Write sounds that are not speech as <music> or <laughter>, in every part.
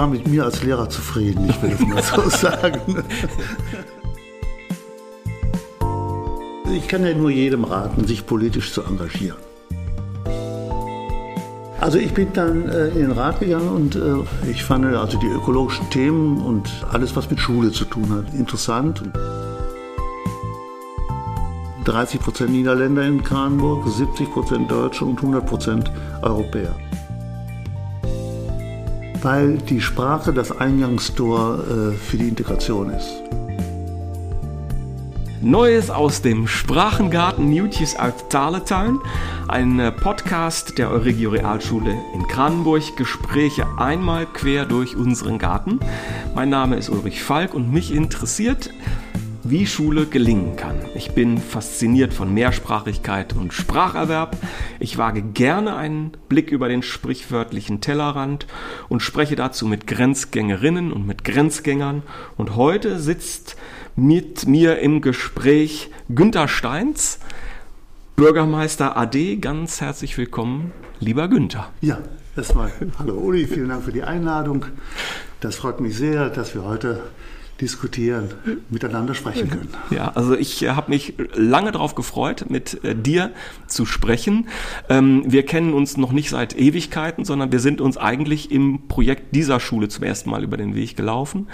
Ich war mit mir als Lehrer zufrieden, ich will es mal so <laughs> sagen. Ich kann ja nur jedem raten, sich politisch zu engagieren. Also ich bin dann äh, in den Rat gegangen und äh, ich fand also die ökologischen Themen und alles, was mit Schule zu tun hat, interessant. 30 Prozent Niederländer in Kranenburg, 70 Prozent Deutsche und 100 Prozent Europäer. Weil die Sprache das Eingangstor äh, für die Integration ist. Neues aus dem Sprachengarten Nieuwtjes uit Taletuin, ein äh, Podcast der Euregio Realschule in Kranenburg, Gespräche einmal quer durch unseren Garten. Mein Name ist Ulrich Falk und mich interessiert, wie Schule gelingen kann. Ich bin fasziniert von Mehrsprachigkeit und Spracherwerb. Ich wage gerne einen Blick über den sprichwörtlichen Tellerrand und spreche dazu mit Grenzgängerinnen und mit Grenzgängern. Und heute sitzt mit mir im Gespräch Günter Steins, Bürgermeister AD. Ganz herzlich willkommen, lieber Günther. Ja, erstmal hallo Uli, vielen Dank für die Einladung. Das freut mich sehr, dass wir heute diskutieren, miteinander sprechen können. Ja, also ich äh, habe mich lange darauf gefreut, mit äh, dir zu sprechen. Ähm, wir kennen uns noch nicht seit Ewigkeiten, sondern wir sind uns eigentlich im Projekt dieser Schule zum ersten Mal über den Weg gelaufen.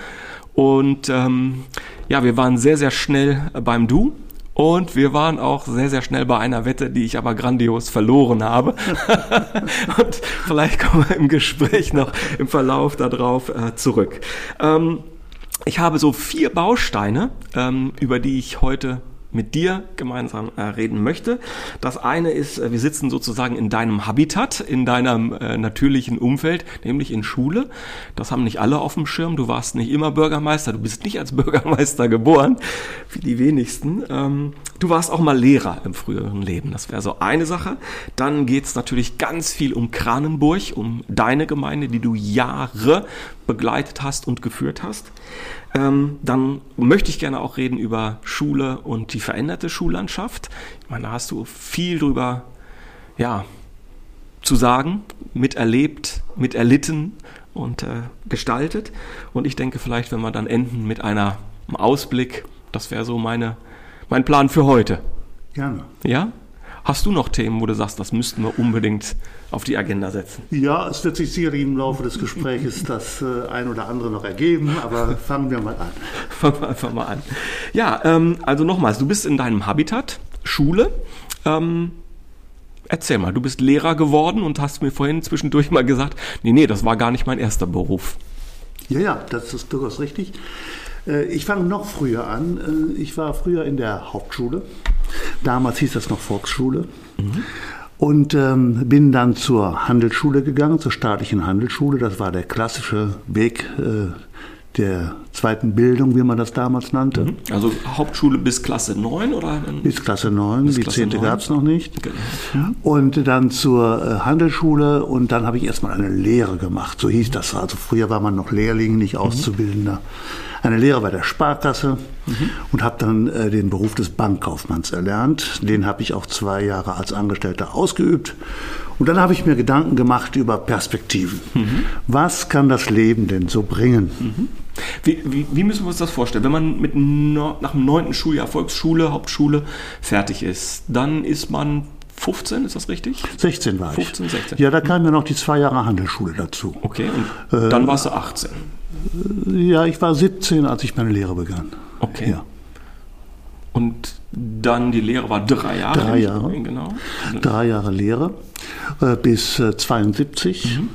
Und ähm, ja, wir waren sehr, sehr schnell beim Du. Und wir waren auch sehr, sehr schnell bei einer Wette, die ich aber grandios verloren habe. <laughs> und vielleicht kommen wir im Gespräch noch im Verlauf darauf äh, zurück. Ähm, ich habe so vier Bausteine, ähm, über die ich heute mit dir gemeinsam äh, reden möchte. Das eine ist, äh, wir sitzen sozusagen in deinem Habitat, in deinem äh, natürlichen Umfeld, nämlich in Schule. Das haben nicht alle auf dem Schirm. Du warst nicht immer Bürgermeister, du bist nicht als <laughs> Bürgermeister geboren, wie die wenigsten. Ähm, du warst auch mal Lehrer im früheren Leben. Das wäre so eine Sache. Dann geht es natürlich ganz viel um Kranenburg, um deine Gemeinde, die du Jahre begleitet hast und geführt hast. Ähm, dann möchte ich gerne auch reden über Schule und die veränderte Schullandschaft. Ich meine, da hast du viel drüber, ja, zu sagen, miterlebt, miterlitten und äh, gestaltet. Und ich denke vielleicht, wenn wir dann enden mit einer, einem Ausblick, das wäre so meine, mein Plan für heute. Gerne. Ja? Hast du noch Themen, wo du sagst, das müssten wir unbedingt auf die Agenda setzen? Ja, es wird sich sicherlich im Laufe des Gesprächs das äh, ein oder andere noch ergeben, aber fangen wir mal an. <laughs> fangen wir einfach mal an. Ja, ähm, also nochmals, du bist in deinem Habitat, Schule. Ähm, erzähl mal, du bist Lehrer geworden und hast mir vorhin zwischendurch mal gesagt, nee, nee, das war gar nicht mein erster Beruf. Ja, ja, das ist durchaus richtig. Äh, ich fange noch früher an. Äh, ich war früher in der Hauptschule Damals hieß das noch Volksschule. Mhm. Und ähm, bin dann zur Handelsschule gegangen, zur staatlichen Handelsschule. Das war der klassische Weg äh, der zweiten Bildung, wie man das damals nannte. Mhm. Also Hauptschule bis Klasse 9 oder? Bis Klasse 9, bis die Klasse 10. gab es noch nicht. Genau. Und dann zur äh, Handelsschule und dann habe ich erstmal eine Lehre gemacht. So hieß das. Also früher war man noch Lehrling, nicht mhm. Auszubildender. Eine Lehre bei der Sparkasse mhm. und habe dann äh, den Beruf des Bankkaufmanns erlernt. Den habe ich auch zwei Jahre als Angestellter ausgeübt. Und dann habe ich mir Gedanken gemacht über Perspektiven. Mhm. Was kann das Leben denn so bringen? Mhm. Wie, wie, wie, müssen wir uns das vorstellen? Wenn man mit no, nach dem neunten Schuljahr Volksschule, Hauptschule fertig ist, dann ist man 15, ist das richtig? 16 war 15, ich. 16. Ja, da kamen ja noch die zwei Jahre Handelsschule dazu. Okay, und äh, dann warst du 18. Ja, ich war 17, als ich meine Lehre begann. Okay. Ja. Und dann die Lehre war drei Jahre? Drei Jahre. Genau. Drei Jahre Lehre äh, bis äh, 72. Mhm.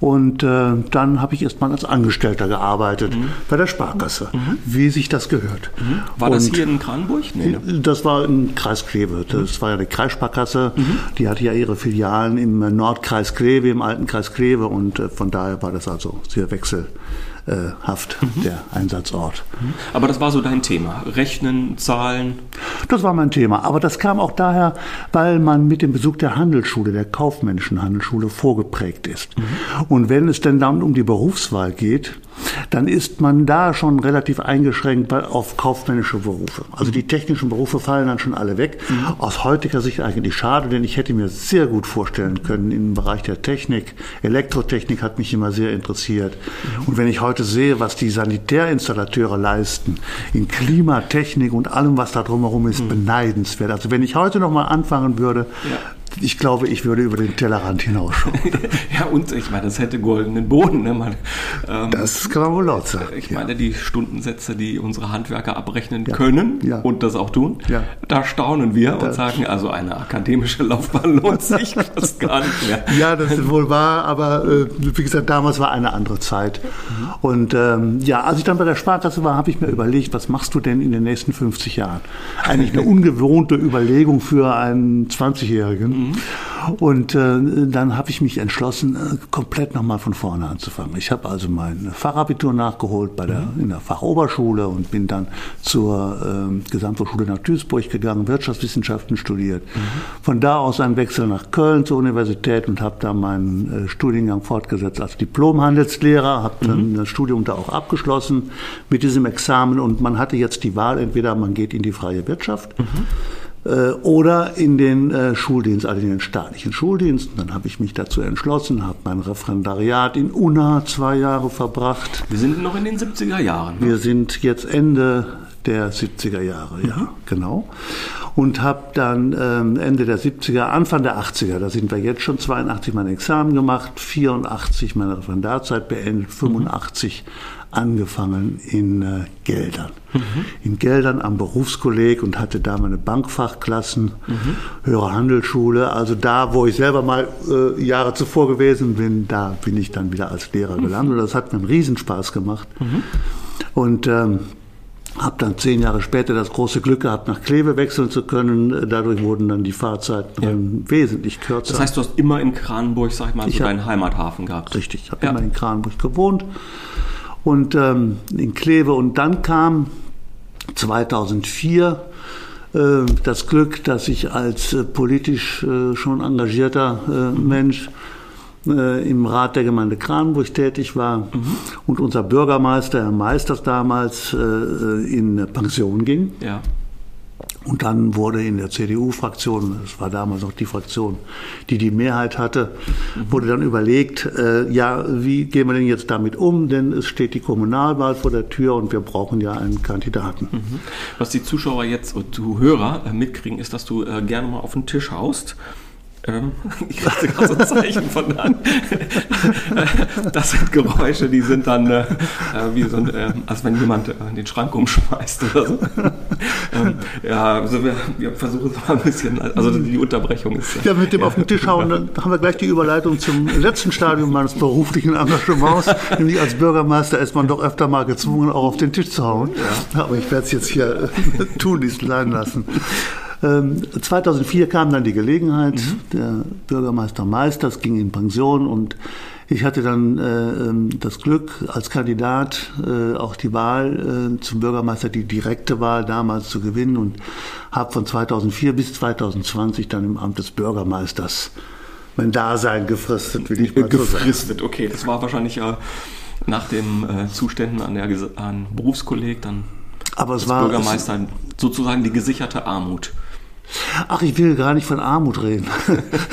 Und äh, dann habe ich erstmal als Angestellter gearbeitet mhm. bei der Sparkasse, mhm. wie sich das gehört. Mhm. War und das hier in Kranenburg? Nee, ne? Das war im Kreis Kleve. Das war ja die Kreissparkasse. Mhm. Die hatte ja ihre Filialen im Nordkreis Kleve, im alten Kreis Kleve. Und äh, von daher war das also sehr wechsel äh, Haft, mhm. der Einsatzort. Mhm. Aber das war so dein Thema, Rechnen, Zahlen? Das war mein Thema, aber das kam auch daher, weil man mit dem Besuch der Handelsschule, der kaufmännischen Handelsschule vorgeprägt ist. Mhm. Und wenn es denn dann um die Berufswahl geht, dann ist man da schon relativ eingeschränkt auf kaufmännische Berufe. Also die technischen Berufe fallen dann schon alle weg. Mhm. Aus heutiger Sicht eigentlich schade, denn ich hätte mir sehr gut vorstellen können im Bereich der Technik. Elektrotechnik hat mich immer sehr interessiert. Mhm. Und wenn ich heute sehe, was die Sanitärinstallateure leisten, in Klimatechnik und allem, was da drumherum ist, mhm. beneidenswert. Also wenn ich heute noch mal anfangen würde, ja ich glaube, ich würde über den Tellerrand hinausschauen. <laughs> ja, und ich meine, das hätte goldenen Boden. Ne? Man, ähm, das kann man wohl laut sagen. Ich meine, ja. die Stundensätze, die unsere Handwerker abrechnen ja. können ja. und das auch tun, da staunen wir das und sagen, also eine akademische Laufbahn <laughs> lohnt sich fast gar nicht mehr. Ja, das ist wohl wahr, aber äh, wie gesagt, damals war eine andere Zeit. Mhm. Und ähm, ja, als ich dann bei der Sparkasse war, habe ich mir überlegt, was machst du denn in den nächsten 50 Jahren? Eigentlich eine <laughs> ungewohnte Überlegung für einen 20-Jährigen. Mhm. Und äh, dann habe ich mich entschlossen, äh, komplett nochmal von vorne anzufangen. Ich habe also mein Fachabitur nachgeholt bei der, mhm. in der Fachoberschule und bin dann zur äh, Gesamthochschule nach Duisburg gegangen, Wirtschaftswissenschaften studiert. Mhm. Von da aus ein Wechsel nach Köln zur Universität und habe da meinen äh, Studiengang fortgesetzt als Diplom-Handelslehrer, habe dann mhm. das Studium da auch abgeschlossen mit diesem Examen und man hatte jetzt die Wahl, entweder man geht in die freie Wirtschaft mhm oder in den äh, Schuldienst, also in den staatlichen Schuldienst. Dann habe ich mich dazu entschlossen, habe mein Referendariat in Unna zwei Jahre verbracht. Wir sind noch in den 70er Jahren. Ne? Wir sind jetzt Ende der 70er Jahre, ja, mhm. genau. Und habe dann ähm, Ende der 70er, Anfang der 80er, da sind wir jetzt schon 82 mein Examen gemacht, 84 meine Referendarzeit beendet, 85 mhm angefangen in äh, Geldern. Mhm. In Geldern am Berufskolleg und hatte da meine Bankfachklassen, mhm. höhere Handelsschule. Also da, wo ich selber mal äh, Jahre zuvor gewesen bin, da bin ich dann wieder als Lehrer gelandet. Mhm. Das hat mir einen Riesenspaß gemacht. Mhm. Und ähm, habe dann zehn Jahre später das große Glück gehabt, nach Kleve wechseln zu können. Dadurch wurden dann die Fahrzeiten ja. wesentlich kürzer. Das heißt, du hast immer in Kranenburg, sag ich mal, ich so hab, deinen Heimathafen gehabt. Richtig, ich habe ja. immer in Kranenburg gewohnt und ähm, in Kleve. Und dann kam 2004 äh, das Glück, dass ich als äh, politisch äh, schon engagierter äh, Mensch äh, im Rat der Gemeinde Kranenburg tätig war mhm. und unser Bürgermeister, Herr Meisters damals, äh, in Pension ging. Ja. Und dann wurde in der CDU-Fraktion, das war damals noch die Fraktion, die die Mehrheit hatte, wurde dann überlegt, äh, ja, wie gehen wir denn jetzt damit um? Denn es steht die Kommunalwahl vor der Tür und wir brauchen ja einen Kandidaten. Mhm. Was die Zuschauer jetzt und Zuhörer äh, mitkriegen, ist, dass du äh, gerne mal auf den Tisch haust ähm, <laughs> ich kriegte gerade so ein Zeichen von dann. <laughs> das sind Geräusche, die sind dann äh, wie so ein, äh, als wenn jemand äh, den Schrank umschmeißt oder so. <laughs> ähm, ja, also wir, wir versuchen es mal ein bisschen, also die Unterbrechung ist ja. Ja, mit dem ja. auf den Tisch hauen, dann haben wir gleich die Überleitung zum letzten Stadium meines beruflichen Engagements. Nämlich als Bürgermeister ist man doch öfter mal gezwungen, auch auf den Tisch zu hauen. Ja. Aber ich werde es jetzt hier tun, dies sein lassen. 2004 ähm, kam dann die Gelegenheit, mhm. der Bürgermeister Meisters ging in Pension und ich hatte dann äh, ähm, das Glück, als Kandidat äh, auch die Wahl äh, zum Bürgermeister, die direkte Wahl damals zu gewinnen und habe von 2004 bis 2020 dann im Amt des Bürgermeisters mein Dasein gefristet, will ich mal Gefristet, so okay. Das war wahrscheinlich äh, nach den äh, Zuständen an der an Berufskolleg dann aber es war Bürgermeister es, sozusagen die gesicherte Armut. Ach, ich will gar nicht von Armut reden.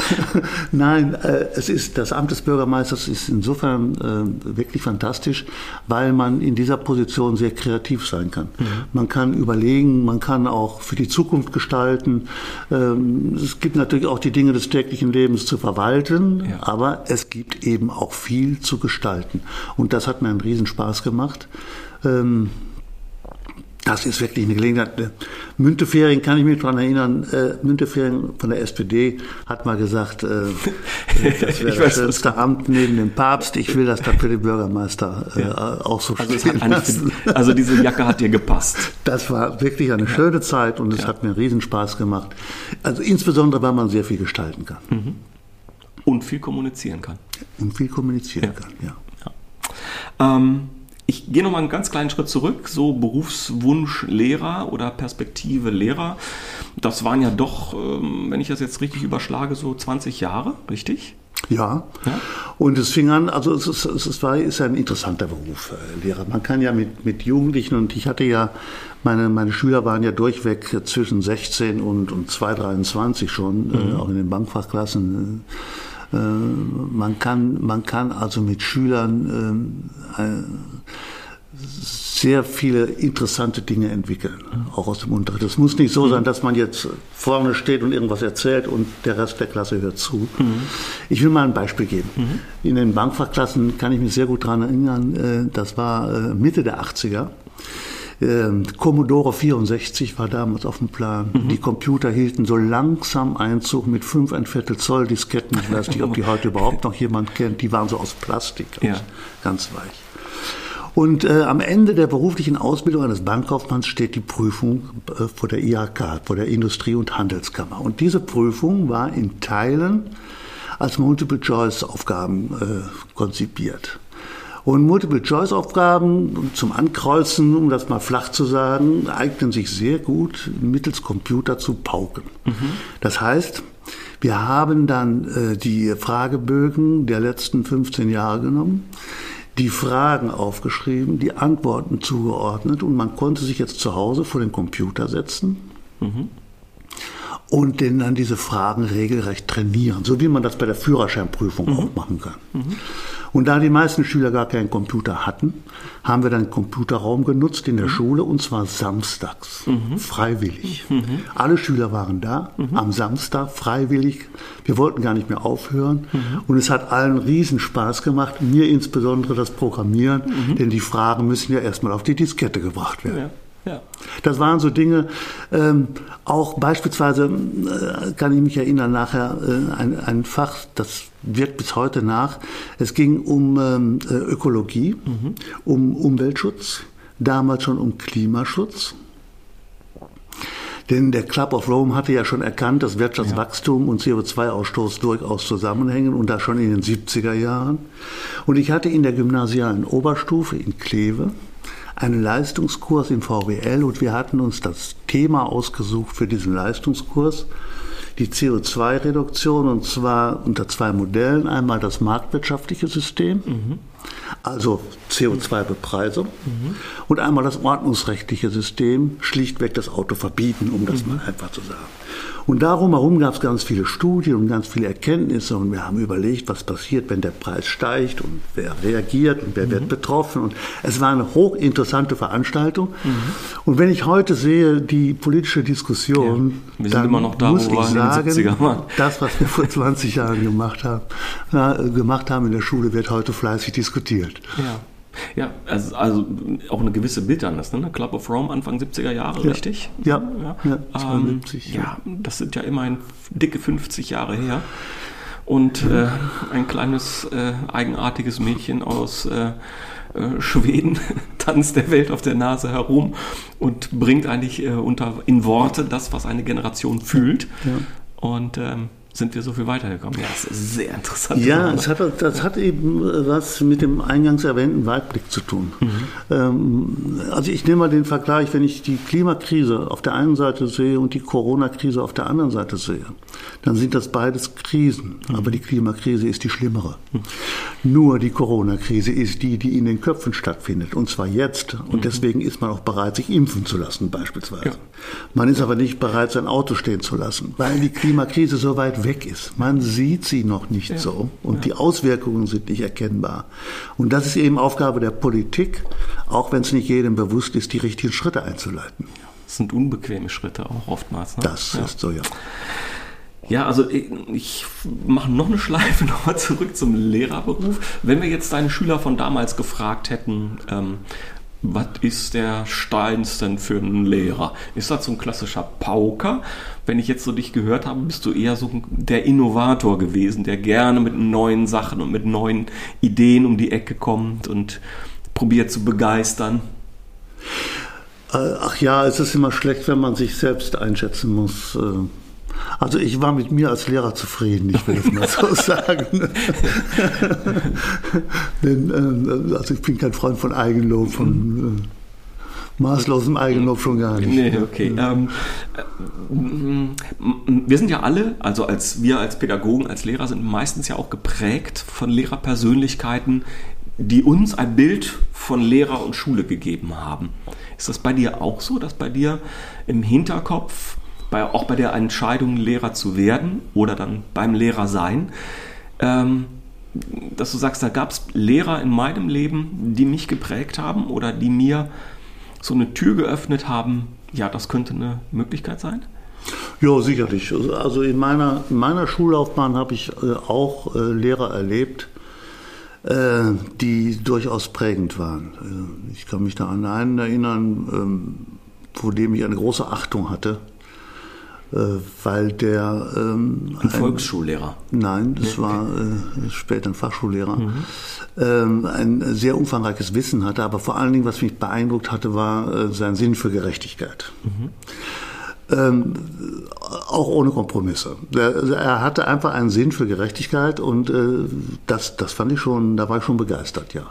<laughs> Nein, äh, es ist, das Amt des Bürgermeisters ist insofern äh, wirklich fantastisch, weil man in dieser Position sehr kreativ sein kann. Mhm. Man kann überlegen, man kann auch für die Zukunft gestalten. Ähm, es gibt natürlich auch die Dinge des täglichen Lebens zu verwalten, ja. aber es gibt eben auch viel zu gestalten. Und das hat mir einen Riesenspaß gemacht. Ähm, das ist wirklich eine Gelegenheit. Äh, Müntefering kann ich mich daran erinnern. Äh, Müntefering von der SPD hat mal gesagt, äh, das <laughs> wäre das schönste Amt neben dem Papst. Ich will das dann für den Bürgermeister äh, ja. auch so also stehen lassen. Also diese Jacke hat dir gepasst. Das war wirklich eine ja. schöne Zeit und es ja. hat mir riesen Spaß gemacht. Also insbesondere, weil man sehr viel gestalten kann. Mhm. Und viel kommunizieren kann. Und viel kommunizieren kann, ja. Ähm, ich gehe noch mal einen ganz kleinen Schritt zurück, so Berufswunsch Lehrer oder Perspektive Lehrer. Das waren ja doch, ähm, wenn ich das jetzt richtig überschlage, so 20 Jahre, richtig? Ja. ja. Und es fing an, also es, ist, es war, ist ein interessanter Beruf, äh, Lehrer. Man kann ja mit, mit Jugendlichen, und ich hatte ja, meine, meine Schüler waren ja durchweg zwischen 16 und, und 2, 23 schon, äh, mhm. äh, auch in den Bankfachklassen. Äh, man, kann, man kann also mit Schülern äh, sehr viele interessante Dinge entwickeln, auch aus dem Unterricht. Es muss nicht so sein, dass man jetzt vorne steht und irgendwas erzählt und der Rest der Klasse hört zu. Mhm. Ich will mal ein Beispiel geben. Mhm. In den Bankfachklassen kann ich mich sehr gut daran erinnern, äh, das war äh, Mitte der 80er. Ähm, Commodore 64 war damals auf dem Plan. Mhm. Die Computer hielten so langsam Einzug mit 5 ein Viertel Zoll Disketten. Ich weiß nicht, ob die heute überhaupt noch jemand kennt. Die waren so aus Plastik, ja. ganz weich. Und äh, am Ende der beruflichen Ausbildung eines Bankkaufmanns steht die Prüfung äh, vor der IHK, vor der Industrie- und Handelskammer. Und diese Prüfung war in Teilen als Multiple-Choice-Aufgaben äh, konzipiert. Und Multiple-Choice-Aufgaben zum Ankreuzen, um das mal flach zu sagen, eignen sich sehr gut mittels Computer zu pauken. Mhm. Das heißt, wir haben dann äh, die Fragebögen der letzten 15 Jahre genommen die Fragen aufgeschrieben, die Antworten zugeordnet und man konnte sich jetzt zu Hause vor den Computer setzen mhm. Und den dann diese Fragen regelrecht trainieren, so wie man das bei der Führerscheinprüfung mhm. auch machen kann. Mhm. Und da die meisten Schüler gar keinen Computer hatten, haben wir dann Computerraum genutzt in der mhm. Schule und zwar samstags, mhm. freiwillig. Mhm. Alle Schüler waren da mhm. am Samstag freiwillig. Wir wollten gar nicht mehr aufhören mhm. und es hat allen riesen Spaß gemacht, mir insbesondere das Programmieren, mhm. denn die Fragen müssen ja erstmal auf die Diskette gebracht werden. Ja. Ja. Das waren so Dinge, ähm, auch beispielsweise äh, kann ich mich erinnern, nachher äh, ein, ein Fach, das wirkt bis heute nach. Es ging um ähm, äh, Ökologie, mhm. um Umweltschutz, damals schon um Klimaschutz. Denn der Club of Rome hatte ja schon erkannt, dass Wirtschaftswachstum ja. und CO2-Ausstoß durchaus zusammenhängen und das schon in den 70er Jahren. Und ich hatte in der gymnasialen Oberstufe in Kleve einen Leistungskurs in VWL und wir hatten uns das Thema ausgesucht für diesen Leistungskurs, die CO2-Reduktion und zwar unter zwei Modellen. Einmal das marktwirtschaftliche System, mhm. also CO2-Bepreisung, mhm. und einmal das ordnungsrechtliche System, schlichtweg das Auto verbieten, um das mhm. mal einfach zu sagen. Und darum herum gab es ganz viele Studien und ganz viele Erkenntnisse und wir haben überlegt, was passiert, wenn der Preis steigt und wer reagiert und wer mhm. wird betroffen. Und es war eine hochinteressante Veranstaltung. Mhm. Und wenn ich heute sehe, die politische Diskussion, ja, wir sind immer noch da, muss ich sagen, das, was wir vor <laughs> 20 Jahren gemacht haben, äh, gemacht haben in der Schule, wird heute fleißig diskutiert. Ja. Ja, also, also auch eine gewisse Bitternis, ne? Club of Rome Anfang 70er Jahre, ja. richtig? Ja, ja, ja, 72, ähm, ja. das sind ja immerhin dicke 50 Jahre her. Und äh, ein kleines äh, eigenartiges Mädchen aus äh, äh Schweden <laughs> tanzt der Welt auf der Nase herum und bringt eigentlich äh, unter, in Worte das, was eine Generation fühlt. Und ähm, sind wir so viel weitergekommen. Ja, das ist sehr interessant. Ja, es hat, das hat eben was mit dem eingangs erwähnten Weitblick zu tun. Mhm. Ähm, also ich nehme mal den Vergleich, wenn ich die Klimakrise auf der einen Seite sehe und die Corona-Krise auf der anderen Seite sehe, dann sind das beides Krisen. Mhm. Aber die Klimakrise ist die schlimmere. Mhm. Nur die Corona-Krise ist die, die in den Köpfen stattfindet. Und zwar jetzt. Und mhm. deswegen ist man auch bereit, sich impfen zu lassen beispielsweise. Ja. Man ist aber nicht bereit, sein Auto stehen zu lassen, weil die Klimakrise so weit weg ist. Man sieht sie noch nicht ja. so und ja. die Auswirkungen sind nicht erkennbar. Und das ist eben Aufgabe der Politik, auch wenn es nicht jedem bewusst ist, die richtigen Schritte einzuleiten. Das sind unbequeme Schritte auch oftmals. Ne? Das ja. ist so, ja. Ja, also ich, ich mache noch eine Schleife <laughs> nochmal zurück zum Lehrerberuf. Wenn wir jetzt deine Schüler von damals gefragt hätten, ähm, was ist der Steins denn für ein Lehrer? Ist das so ein klassischer Pauker? Wenn ich jetzt so dich gehört habe, bist du eher so der Innovator gewesen, der gerne mit neuen Sachen und mit neuen Ideen um die Ecke kommt und probiert zu begeistern. Äh, ach ja, es ist immer schlecht, wenn man sich selbst einschätzen muss. Also ich war mit mir als Lehrer zufrieden, ich will das mal so <laughs> sagen. Denn, äh, also ich bin kein Freund von Eigenlob, von, äh, Maßlosem Eigenlob schon gar nicht. Nee, okay. Ähm, äh, wir sind ja alle, also als wir als Pädagogen, als Lehrer sind meistens ja auch geprägt von Lehrerpersönlichkeiten, die uns ein Bild von Lehrer und Schule gegeben haben. Ist das bei dir auch so, dass bei dir im Hinterkopf, bei, auch bei der Entscheidung, Lehrer zu werden oder dann beim Lehrer sein, ähm, dass du sagst, da gab es Lehrer in meinem Leben, die mich geprägt haben oder die mir so eine Tür geöffnet haben, ja, das könnte eine Möglichkeit sein? Ja, sicherlich. Also in meiner, in meiner Schullaufbahn habe ich äh, auch äh, Lehrer erlebt, äh, die durchaus prägend waren. Ich kann mich da an einen erinnern, ähm, vor dem ich eine große Achtung hatte. Äh, weil der ähm, ein, Volksschullehrer. Nein, das nee, war äh, später ein Fachschullehrer. Mhm. Ähm, ein sehr umfangreiches Wissen hatte, aber vor allen Dingen, was mich beeindruckt hatte, war äh, sein Sinn für Gerechtigkeit. Mhm. Ähm, auch ohne Kompromisse. Er, er, hatte einfach einen Sinn für Gerechtigkeit und äh, das, das fand ich schon, da war ich schon begeistert, ja.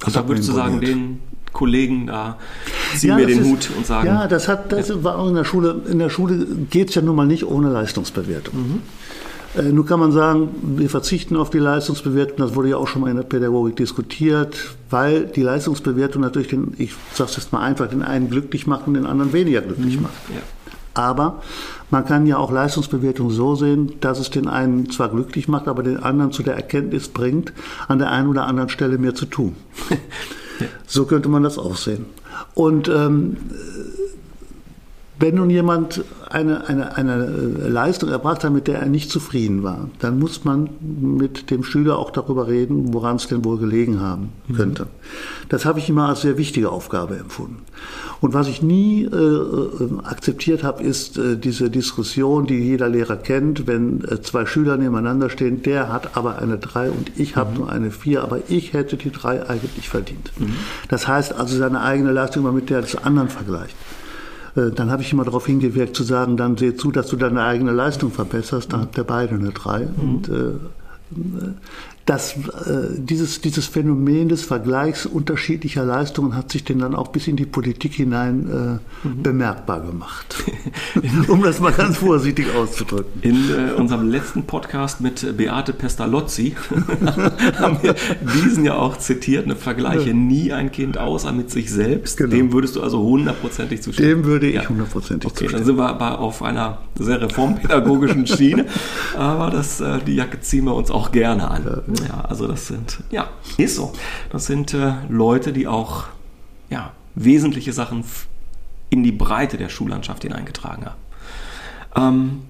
Das also würdest du sagen, den, Kollegen da ziehen ja, mir den ist, Hut und sagen. Ja, das hat, das ja. war auch in der Schule. In der Schule geht es ja nun mal nicht ohne Leistungsbewertung. Mhm. Äh, nun kann man sagen, wir verzichten auf die Leistungsbewertung, das wurde ja auch schon mal in der Pädagogik diskutiert, weil die Leistungsbewertung natürlich den, ich sage es jetzt mal einfach, den einen glücklich macht und den anderen weniger glücklich mhm. macht. Ja. Aber man kann ja auch Leistungsbewertung so sehen, dass es den einen zwar glücklich macht, aber den anderen zu der Erkenntnis bringt, an der einen oder anderen Stelle mehr zu tun. <laughs> So könnte man das auch sehen. Und ähm, wenn nun jemand eine, eine, eine Leistung erbracht hat, mit der er nicht zufrieden war, dann muss man mit dem Schüler auch darüber reden, woran es denn wohl gelegen haben könnte. Mhm. Das habe ich immer als sehr wichtige Aufgabe empfunden. Und was ich nie äh, äh, akzeptiert habe, ist äh, diese Diskussion, die jeder Lehrer kennt, wenn äh, zwei Schüler nebeneinander stehen, der hat aber eine 3 und ich habe mhm. nur eine 4, aber ich hätte die 3 eigentlich verdient. Mhm. Das heißt also seine eigene Leistung immer mit der des anderen vergleicht. Äh, dann habe ich immer darauf hingewirkt zu sagen, dann seh zu, dass du deine eigene Leistung verbesserst, dann habt ihr beide eine 3. Mhm. Und äh, das, äh, dieses, dieses Phänomen des Vergleichs unterschiedlicher Leistungen hat sich denn dann auch bis in die Politik hinein äh, mhm. bemerkbar gemacht. <laughs> um das mal ganz vorsichtig auszudrücken. In äh, unserem letzten Podcast mit Beate Pestalozzi <laughs> haben wir diesen ja auch zitiert, eine Vergleiche nie ein Kind außer mit sich selbst. Genau. Dem würdest du also hundertprozentig zustimmen? Dem würde ich hundertprozentig okay, zustimmen. Dann sind wir aber auf einer sehr reformpädagogischen Schiene, <laughs> aber das, äh, die Jacke ziehen wir uns auch gerne an. Ja. Ja, also das sind, ja, ist so. Das sind äh, Leute, die auch, ja, wesentliche Sachen in die Breite der Schullandschaft hineingetragen haben. Ähm,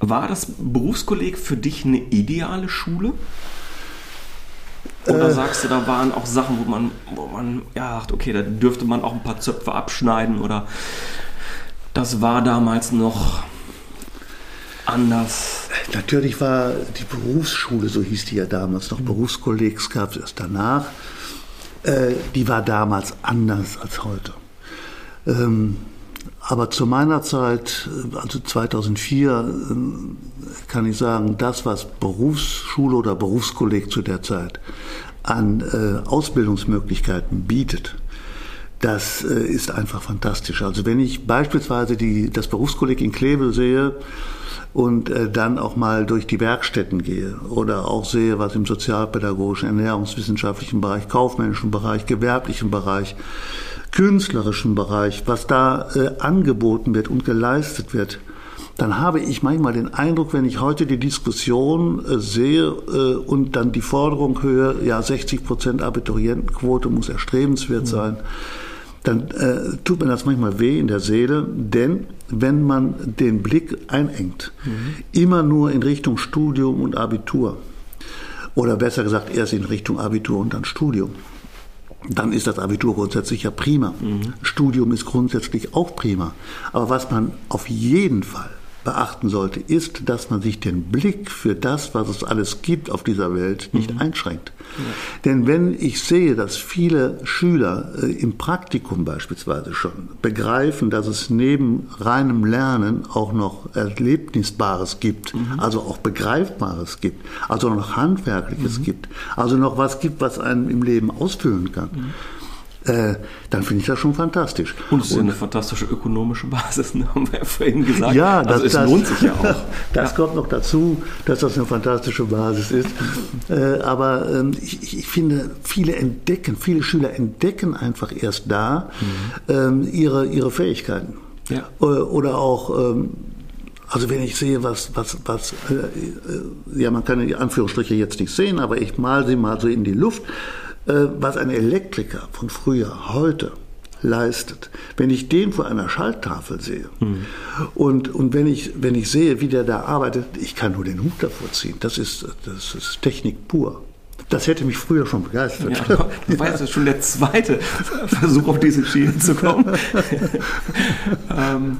war das Berufskolleg für dich eine ideale Schule? Oder äh, sagst du, da waren auch Sachen, wo man, wo man ja sagt, okay, da dürfte man auch ein paar Zöpfe abschneiden oder das war damals noch anders? Natürlich war die Berufsschule, so hieß die ja damals noch, mhm. Berufskollegs gab es erst danach, äh, die war damals anders als heute. Ähm, aber zu meiner Zeit, also 2004, äh, kann ich sagen, das, was Berufsschule oder Berufskolleg zu der Zeit an äh, Ausbildungsmöglichkeiten bietet, das äh, ist einfach fantastisch. Also wenn ich beispielsweise die, das Berufskolleg in Kleve sehe, und äh, dann auch mal durch die Werkstätten gehe oder auch sehe, was im sozialpädagogischen, ernährungswissenschaftlichen Bereich, kaufmännischen Bereich, gewerblichen Bereich, künstlerischen Bereich, was da äh, angeboten wird und geleistet wird, dann habe ich manchmal den Eindruck, wenn ich heute die Diskussion äh, sehe äh, und dann die Forderung höre, ja 60 Prozent Abiturientenquote muss erstrebenswert mhm. sein, dann äh, tut mir das manchmal weh in der Seele, denn wenn man den Blick einengt, mhm. immer nur in Richtung Studium und Abitur, oder besser gesagt erst in Richtung Abitur und dann Studium, dann ist das Abitur grundsätzlich ja prima. Mhm. Studium ist grundsätzlich auch prima. Aber was man auf jeden Fall beachten sollte, ist, dass man sich den Blick für das, was es alles gibt auf dieser Welt, nicht mhm. einschränkt. Ja. Denn wenn ich sehe, dass viele Schüler äh, im Praktikum beispielsweise schon begreifen, dass es neben reinem Lernen auch noch Erlebnisbares gibt, mhm. also auch Begreifbares gibt, also noch Handwerkliches mhm. gibt, also noch was gibt, was einen im Leben ausfüllen kann, mhm äh, dann finde ich das schon fantastisch. Und es ist ja eine fantastische ökonomische Basis, ne? haben wir ja vorhin gesagt. Ja, das, also es das, lohnt sich ja auch. <laughs> Das ja. kommt noch dazu, dass das eine fantastische Basis ist. Äh, aber ähm, ich, ich, finde, viele entdecken, viele Schüler entdecken einfach erst da mhm. ähm, ihre, ihre Fähigkeiten. Ja. Äh, oder auch ähm, also wenn ich sehe, was, was, was, äh, äh, ja, man kann die Anführungsstriche jetzt nicht sehen, aber ich mal sie mal so in die Luft, was ein Elektriker von früher, heute leistet. Wenn ich den vor einer Schalttafel sehe mhm. und, und wenn, ich, wenn ich sehe, wie der da arbeitet, ich kann nur den Hut davor ziehen. Das ist, das ist Technik pur. Das hätte mich früher schon begeistert. Ja, <laughs> das war jetzt schon der zweite Versuch, auf diese Schiene zu kommen. <laughs> ähm,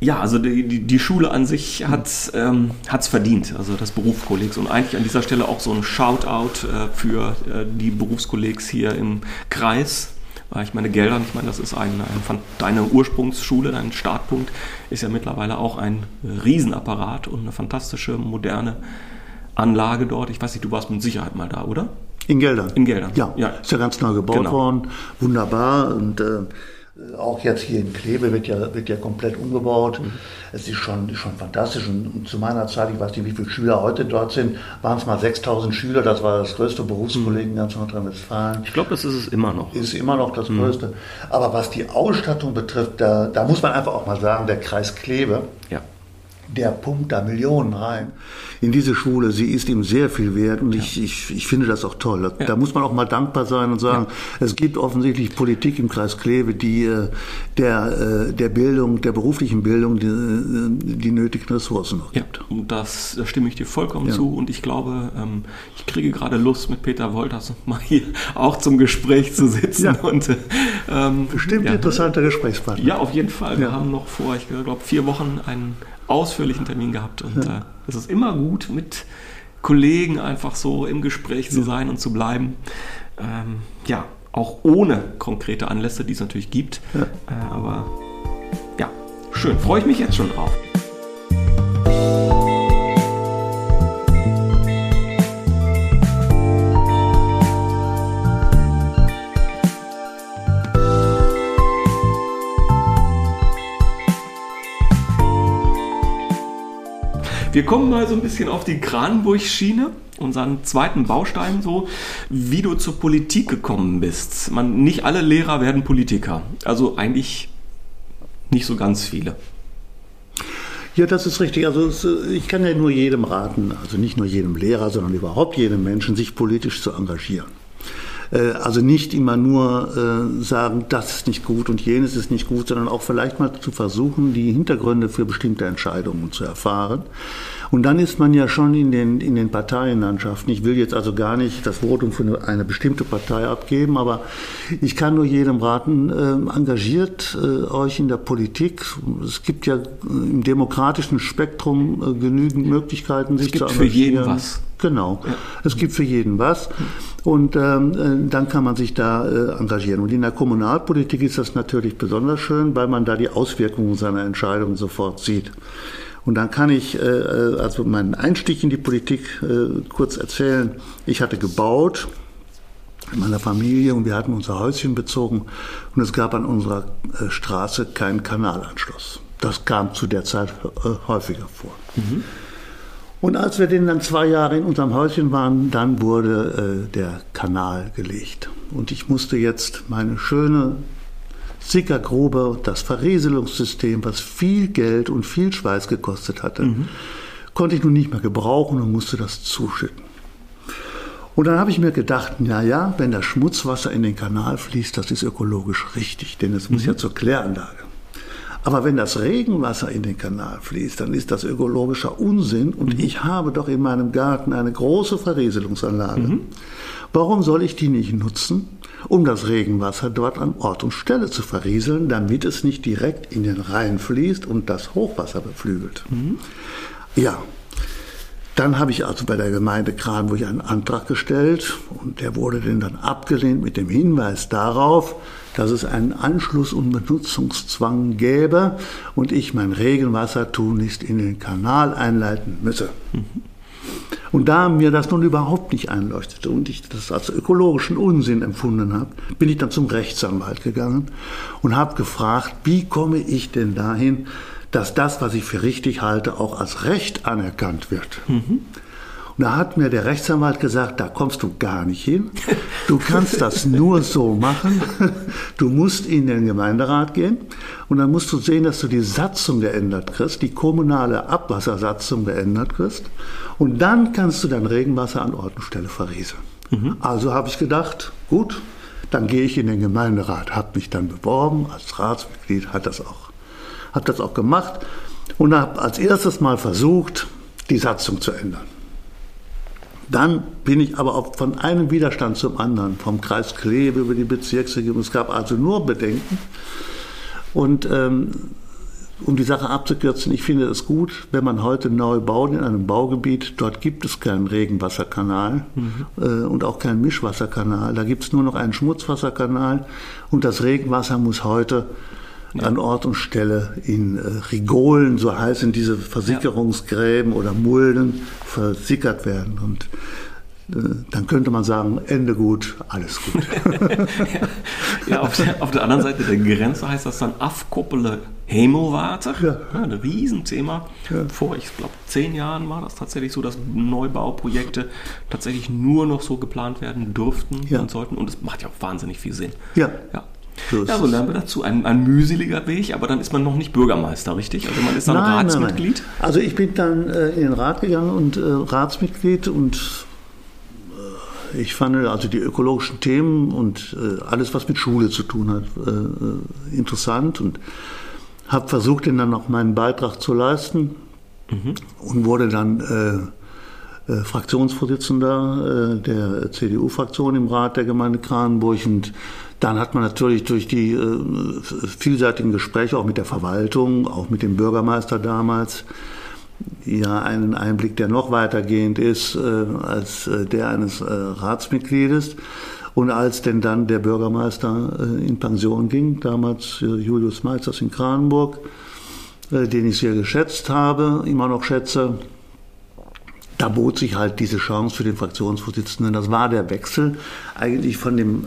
ja, also die, die, die, Schule an sich hat es ähm, verdient, also das Berufskollegs. Und eigentlich an dieser Stelle auch so ein Shoutout äh, für äh, die Berufskollegs hier im Kreis. Weil ich meine, Geldern, ich meine, das ist ein, ein, deine Ursprungsschule, dein Startpunkt ist ja mittlerweile auch ein Riesenapparat und eine fantastische, moderne Anlage dort. Ich weiß nicht, du warst mit Sicherheit mal da, oder? In Geldern. In Geldern. Ja, ja. ist ja ganz neu gebaut genau. worden. Wunderbar. Und äh, auch jetzt hier in Kleve wird ja, wird ja komplett umgebaut. Mhm. Es ist schon, schon fantastisch. Und zu meiner Zeit, ich weiß nicht, wie viele Schüler heute dort sind, waren es mal 6000 Schüler. Das war das größte Berufskolleg in ganz Nordrhein-Westfalen. Ich glaube, das ist es immer noch. Ist immer noch das mhm. größte. Aber was die Ausstattung betrifft, da, da muss man einfach auch mal sagen, der Kreis Kleve. Ja der pumpt da Millionen rein in diese Schule. Sie ist ihm sehr viel wert und ja. ich, ich, ich finde das auch toll. Da, ja. muss man auch mal dankbar sein und sagen, ja. es gibt offensichtlich Politik im Kreis Kleve, die äh, der, äh, der Bildung, der beruflichen Bildung die, äh, die nötigen Ressourcen noch gibt. Ja, und das, da stimme ich dir vollkommen zu und ich glaube, ähm, ich kriege gerade Lust mit Peter Wolters mal hier auch zum Gespräch zu sitzen. Und, ähm, Bestimmt interessanter Gesprächspartner. Ja, auf jeden Fall. Wir haben noch vor, ich glaube, vier Wochen einen ausführlichen Termin gehabt und ja. äh, es ist immer gut, mit Kollegen einfach so im Gespräch zu sein und zu bleiben. Ähm, ja, auch ohne konkrete Anlässe, die es natürlich gibt. Ja. Äh, aber ja, schön. Freue ich mich jetzt schon drauf. Wir kommen mal so ein bisschen auf die Kranenburg-Schiene, unseren zweiten Baustein, so wie du zur Politik gekommen bist. Man, nicht alle Lehrer werden Politiker. Also eigentlich nicht so ganz viele. Ja, das ist richtig. Also ich kann ja nur jedem raten, also nicht nur jedem Lehrer, sondern überhaupt jedem Menschen, sich politisch zu engagieren. Äh, also nicht immer nur äh, sagen, das ist nicht gut und jenes ist nicht gut, sondern auch vielleicht mal zu versuchen, die Hintergründe für bestimmte Entscheidungen zu erfahren. Und dann ist man ja schon in den, in den Parteienlandschaften. Ich will jetzt also gar nicht das Votum für eine, eine bestimmte Partei abgeben, aber ich kann nur jedem raten, äh, engagiert äh, euch in der Politik. Es gibt ja im demokratischen Spektrum äh, genügend Möglichkeiten, sich zu engagieren. Es gibt für jeden was. Genau. Ja. Es gibt für jeden was. Und ähm, äh, dann kann man sich da äh, engagieren. Und in der Kommunalpolitik ist das natürlich besonders schön, weil man da die Auswirkungen seiner Entscheidungen sofort sieht. Und dann kann ich äh, äh also meinen Einstieg in die Politik äh, kurz erzählen. Ich hatte gebaut in meiner Familie und wir hatten unser Häuschen bezogen und es gab an unserer äh, Straße keinen Kanalanschluss. Das kam zu der Zeit äh, häufiger vor. Mhm. Und als wir denn dann zwei Jahre in unserem Häuschen waren, dann wurde äh, der Kanal gelegt. Und ich musste jetzt meine schöne Sickergrube, das Verrieselungssystem, was viel Geld und viel Schweiß gekostet hatte, mhm. konnte ich nun nicht mehr gebrauchen und musste das zuschütten. Und dann habe ich mir gedacht, na ja, wenn das Schmutzwasser in den Kanal fließt, das ist ökologisch richtig, denn es mhm. muss ja zur Kläranlage. Aber wenn das Regenwasser in den Kanal fließt, dann ist das ökologischer Unsinn und mhm. ich habe doch in meinem Garten eine große Verrieselungsanlage. Mhm. Warum soll ich die nicht nutzen, um das Regenwasser dort an Ort und Stelle zu verrieseln, damit es nicht direkt in den Rhein fließt und das Hochwasser beflügelt? Mhm. Ja, dann habe ich also bei der Gemeinde Kranburg einen Antrag gestellt und der wurde dann abgelehnt mit dem Hinweis darauf, dass es einen Anschluss- und Benutzungszwang gäbe und ich mein Regenwasser tunlichst in den Kanal einleiten müsse. Und da mir das nun überhaupt nicht einleuchtete und ich das als ökologischen Unsinn empfunden habe, bin ich dann zum Rechtsanwalt gegangen und habe gefragt, wie komme ich denn dahin, dass das, was ich für richtig halte, auch als Recht anerkannt wird. Mhm. Und da hat mir der Rechtsanwalt gesagt, da kommst du gar nicht hin. Du kannst das nur so machen. Du musst in den Gemeinderat gehen und dann musst du sehen, dass du die Satzung geändert kriegst, die kommunale Abwassersatzung geändert kriegst. Und dann kannst du dein Regenwasser an Ort und Stelle verrieseln. Mhm. Also habe ich gedacht, gut, dann gehe ich in den Gemeinderat, habe mich dann beworben als Ratsmitglied, hat das auch, habe das auch gemacht und habe als erstes mal versucht, die Satzung zu ändern. Dann bin ich aber auch von einem Widerstand zum anderen, vom Kreis Kleve über die Bezirksregierung. Es gab also nur Bedenken. Und ähm, um die Sache abzukürzen, ich finde es gut, wenn man heute neu baut in einem Baugebiet, dort gibt es keinen Regenwasserkanal mhm. äh, und auch keinen Mischwasserkanal. Da gibt es nur noch einen Schmutzwasserkanal und das Regenwasser muss heute. An Ort und Stelle in äh, Rigolen, so heißen diese Versickerungsgräben oder Mulden, versickert werden. Und äh, dann könnte man sagen, Ende gut, alles gut. <laughs> <laughs> ja, auf, der, auf, der, anderen Seite der Grenze heißt das dann Afkoppele Hemelwater. Ja. ja. ein Riesenthema. Ja. Vor, ich glaube, zehn Jahren war das tatsächlich so, dass Neubauprojekte tatsächlich nur noch so geplant werden durften ja. und sollten. Und es macht ja auch wahnsinnig viel Sinn. Ja. ja. So ja, so lernen wir dazu. Ein, ein mühseliger Weg, aber dann ist man noch nicht Bürgermeister, richtig? Also man ist dann nein, Ratsmitglied? Nein, nein. Also ich bin dann äh, in den Rat gegangen und äh, Ratsmitglied und äh, ich fand also die ökologischen Themen und äh, alles, was mit Schule zu tun hat, äh, äh, interessant und habe versucht, dann noch meinen Beitrag zu leisten mhm. und wurde dann Fraktionsvorsitzender der CDU-Fraktion im Rat der Gemeinde Kranenburg und dann hat man natürlich durch die äh, vielseitigen Gespräche auch mit der Verwaltung, auch mit dem Bürgermeister damals, ja einen Einblick, der noch weitergehend ist äh, als äh, der eines äh, Ratsmitgliedes. Und als denn dann der Bürgermeister äh, in Pension ging, damals äh, Julius Meisters in Kranenburg, den ich sehr geschätzt habe, immer noch schätze, da bot sich halt diese Chance für den Fraktionsvorsitzenden. Das war der Wechsel eigentlich von dem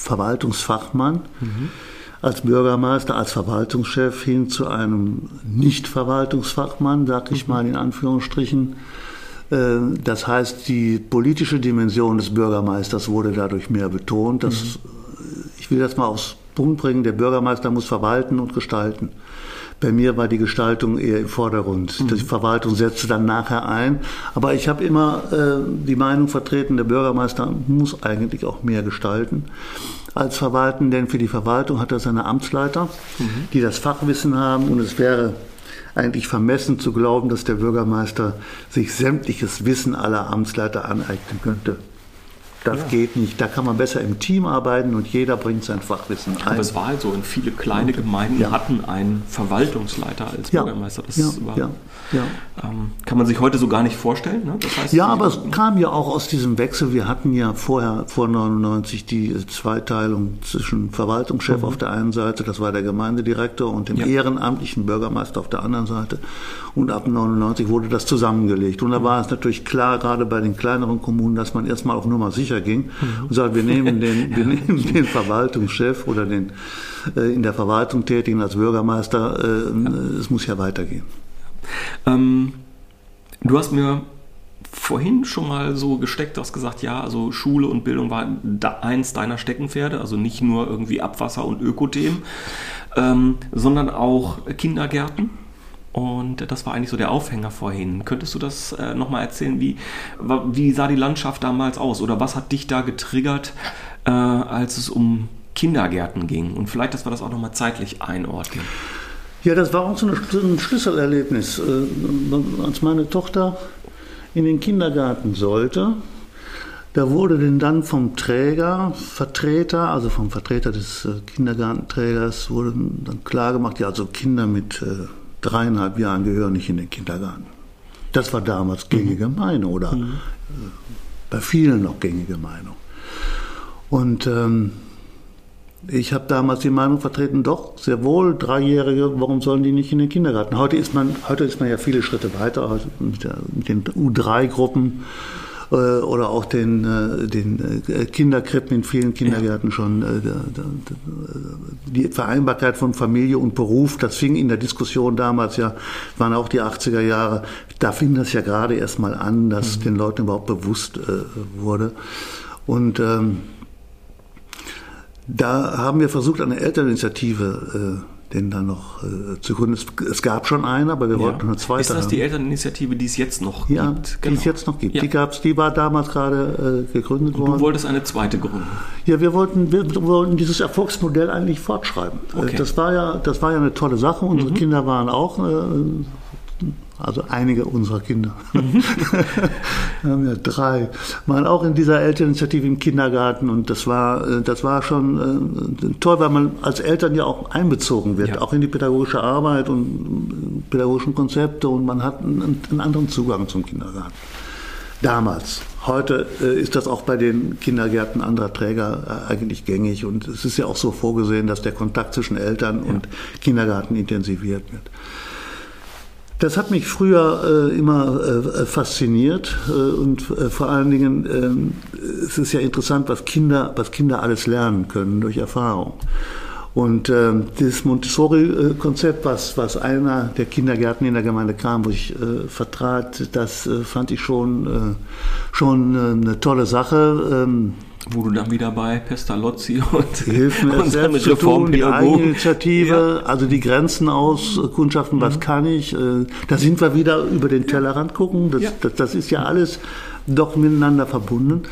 Verwaltungsfachmann mhm. als Bürgermeister, als Verwaltungschef hin zu einem Nicht-Verwaltungsfachmann, sag ich mhm. mal in Anführungsstrichen. Äh, das heißt, die politische Dimension des Bürgermeisters wurde dadurch mehr betont. Das, mhm. Ich will das mal aufs Punkt bringen, der Bürgermeister muss verwalten und gestalten. Bei mir war die Gestaltung eher im Vordergrund. Mhm. Die Verwaltung setzte dann nachher ein. Aber ich habe immer äh, die Meinung vertreten, der Bürgermeister muss eigentlich auch mehr gestalten als verwalten, denn für die Verwaltung hat er seine Amtsleiter, mhm. die das Fachwissen haben und es wäre eigentlich vermessen zu glauben, dass der Bürgermeister sich sämtliches Wissen aller Amtsleiter aneignen könnte. Das ja. geht nicht. Da kann man besser im Team arbeiten und jeder bringt sein Fachwissen ein. Aber es war halt so, und viele kleine Gemeinden ja. hatten einen Verwaltungsleiter als Bürgermeister. Das war, ähm, kann man sich heute so gar nicht vorstellen. Ne? Das heißt, ja, aber es kam ja auch aus diesem Wechsel. Wir hatten ja vorher, vor 99, die Zweiteilung zwischen Verwaltungschef mhm. auf der einen Seite, das war der Gemeindedirektor, und dem ehrenamtlichen Bürgermeister auf der anderen Seite. Und ab 99 wurde das zusammengelegt. Und da mhm. war es natürlich klar, gerade bei den kleineren Kommunen, dass man erstmal auf Nummer sicher sicher ging und sagt, wir nehmen den, <laughs> wir nehmen den Verwaltungschef oder den äh, in der Verwaltung tätigen als Bürgermeister, äh, ja. es muss ja weitergehen. Ähm, du hast mir vorhin schon mal so gesteckt, hast gesagt, ja, also Schule und Bildung war eins deiner Steckenpferde, also nicht nur irgendwie Abwasser und Ökothemen, ähm, sondern auch Kindergärten. Und das war eigentlich so der Aufhänger vorhin. Könntest du das äh, nochmal erzählen? Wie, wie sah die Landschaft damals aus? Oder was hat dich da getriggert, äh, als es um Kindergärten ging? Und vielleicht, dass wir das auch nochmal zeitlich einordnen. Ja, das war auch so ein Schlüsselerlebnis. Äh, als meine Tochter in den Kindergarten sollte, da wurde denn dann vom Träger, Vertreter, also vom Vertreter des äh, Kindergartenträgers, wurde dann klargemacht, ja, also Kinder mit äh, dreieinhalb Jahren gehören nicht in den Kindergarten. Das war damals gängige mhm. Meinung oder mhm. bei vielen noch gängige Meinung. Und ähm, Ich habe damals die Meinung vertreten, doch, sehr wohl, Dreijährige, warum sollen die nicht in den Kindergarten? Heute ist man, heute ist man ja viele Schritte weiter mit, der, mit den U3-Gruppen äh, oder auch den, äh, den äh, Kinderkrippen in vielen Kindergärten ja. schon. Die Vereinbarkeit von Familie und Beruf, das fing in der Diskussion damals ja, waren auch die 80er Jahre, da fing das ja gerade erst mal an, dass mhm. den Leuten überhaupt bewusst wurde. Und ähm, da haben wir versucht, eine Elterninitiative äh, den dann noch äh, zu gründen. Es, gab schon eine, aber wir ja. wollten eine zweite. Ist das die Elterninitiative, die es jetzt noch ja, gibt? Genau. Die es jetzt noch gibt. Ja. Die gab's, die war damals gerade äh, gegründet Und worden. Du wolltest eine zweite gründen. Ja, wir wollten, wir wollten dieses Erfolgsmodell eigentlich fortschreiben. Äh, okay. Das war ja, das war ja eine tolle Sache. Unsere mhm. Kinder waren auch äh, also einige unserer Kinder, <laughs> wir haben ja drei, waren auch in dieser Elterninitiative im Kindergarten und das war, äh, das war schon äh, toll, weil man als Eltern ja auch einbezogen wird, ja. auch in die pädagogische Arbeit und äh, pädagogischen Konzepte und man hat einen, einen anderen Zugang zum Kindergarten. Damals. Heute ist das auch bei den Kindergärten anderer Träger eigentlich gängig und es ist ja auch so vorgesehen, dass der Kontakt zwischen Eltern ja. und Kindergarten intensiviert wird. Das hat mich früher äh, immer äh, fasziniert äh, und äh, vor allen Dingen ähm, es ist ja interessant, was Kinder, was Kinder alles lernen können durch Erfahrung. Und ähm, dieses Montessori-Konzept, was, was einer der Kindergärten in der Gemeinde ich äh, vertrat, das äh, fand ich schon, schon eine tolle Sache. Ähm, wo du dann wieder bei Pestalozzi und, Hilf mir und die Eigeninitiative, ja. also die Grenzen auskundschaften, mhm. was kann ich. Äh, da sind wir wieder über den Tellerrand gucken. Das, ja. das, das ist ja alles doch miteinander verbunden.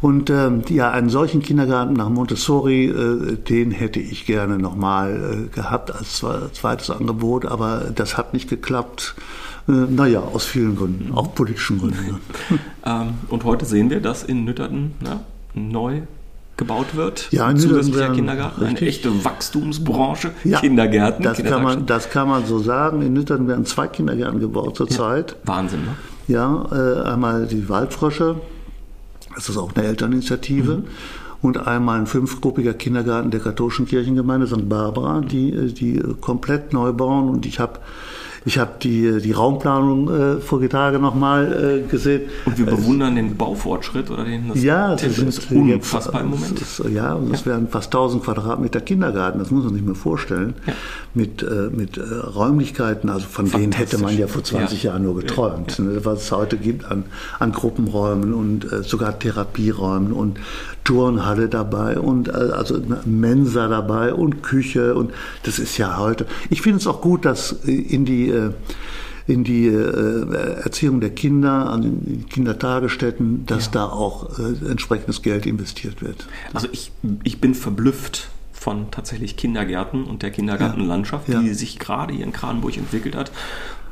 Und ähm, ja, einen solchen Kindergarten nach Montessori, äh, den hätte ich gerne nochmal äh, gehabt als zweites Angebot, aber das hat nicht geklappt. Äh, naja, aus vielen Gründen, auch politischen Gründen. <laughs> ähm, und heute sehen wir, dass in Nütterten ja, neu gebaut wird. Ja, ein zusätzlicher Kindergarten, richtig. eine echte Wachstumsbranche, ja, Kindergärten. Das kann, man, das kann man so sagen. In Nüttern werden zwei Kindergärten gebaut zurzeit. Ja, Wahnsinn, ne? Ja, äh, einmal die Waldfrösche, das ist auch eine Elterninitiative. Mhm. Und einmal ein fünfgruppiger Kindergarten der katholischen Kirchengemeinde St. Barbara, die, äh, die komplett neu bauen. Und ich habe ich habe die, die Raumplanung äh, vorige Tage nochmal äh, gesehen. Und wir bewundern den Baufortschritt oder den das Ja, das ist unfassbar jetzt, im Moment. Ist, ja, und es ja. werden fast 1000 Quadratmeter Kindergarten, das muss man sich mal vorstellen, ja. mit, äh, mit äh, Räumlichkeiten, also von denen hätte man ja vor 20 ja. Jahren nur geträumt. Ne, was es heute gibt an, an Gruppenräumen und äh, sogar Therapieräumen und Turnhalle dabei und äh, also Mensa dabei und Küche und das ist ja heute. Ich finde es auch gut, dass in die äh, in die äh, Erziehung der Kinder, an Kindertagesstätten, dass ja. da auch entsprechendes Geld investiert wird. Also ich, ich bin verblüfft von tatsächlich Kindergärten und der Kindergartenlandschaft, ja. die sich gerade hier in Kranenburg entwickelt hat.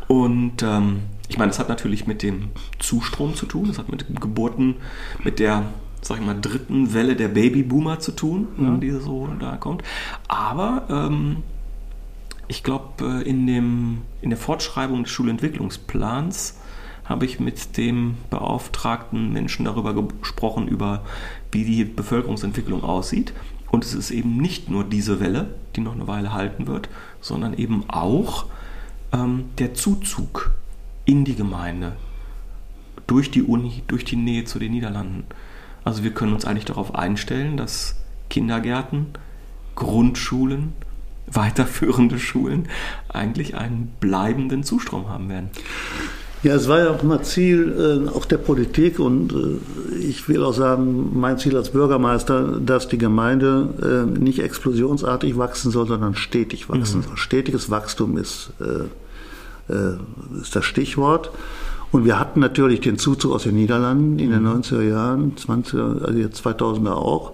Und ähm, ich meine, das hat natürlich mit dem Zustrom zu tun, das hat mit Geburten, mit der sag ich mal, dritten Welle der Babyboomer zu tun, mhm. die so da kommt. Aber ähm, ich glaube, äh, in, in der Fortschreibung des Schulentwicklungsplans habe ich mit dem beauftragten Menschen darüber gesprochen, über wie die Bevölkerungsentwicklung aussieht. Und es ist eben nicht nur diese Welle, die noch eine Weile halten wird, sondern eben auch ähm, der Zuzug in die Gemeinde durch die Uni, durch die Nähe zu den Niederlanden. Also wir können uns eigentlich darauf einstellen, dass Kindergärten, Grundschulen, weiterführende Schulen eigentlich einen bleibenden Zustrom haben werden. Ja, es war ja auch immer Ziel äh, auch der Politik und äh, ich will auch sagen, mein Ziel als Bürgermeister, dass die Gemeinde äh, nicht explosionsartig wachsen soll, sondern stetig wachsen mhm. soll. Stetiges Wachstum ist, äh, äh, ist das Stichwort. Und wir hatten natürlich den Zuzug aus den Niederlanden in den 90er mhm. Jahren, 20er, also jetzt 2000er auch.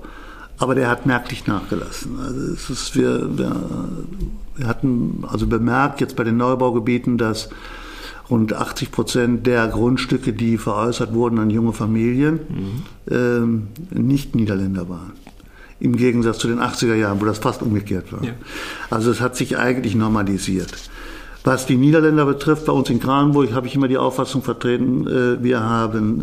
Aber der hat merklich nachgelassen. Also es ist, wir, wir, hatten also bemerkt jetzt bei den Neubaugebieten, dass rund 80 Prozent der Grundstücke, die veräußert wurden an junge Familien, mhm. ähm, nicht Niederländer waren. Im Gegensatz zu den 80er Jahren, wo das fast umgekehrt war. Ja. Also es hat sich eigentlich normalisiert. Was die Niederländer betrifft, bei uns in Kranenburg habe ich immer die Auffassung vertreten, äh, wir haben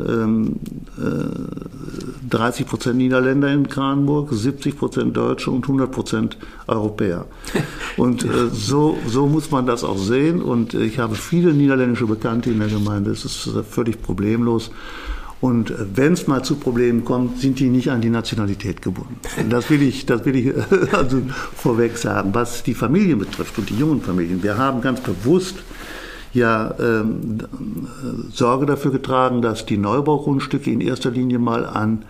30 ähm, äh, Prozent Niederländer in Kranenburg, 70 Prozent Deutsche und 100 Prozent Europäer. <laughs> Und äh, so, so muss man das auch sehen. Und ich habe viele niederländische Bekannte in der Gemeinde. Das ist völlig problemlos. Und wenn es mal zu Problemen kommt, sind die nicht an die Nationalität gebunden. Das will ich, das will ich also vorweg sagen. Was die Familien betrifft und die jungen Familien, wir haben ganz bewusst ja ähm, Sorge dafür getragen, dass die Neubaugrundstücke in erster Linie mal an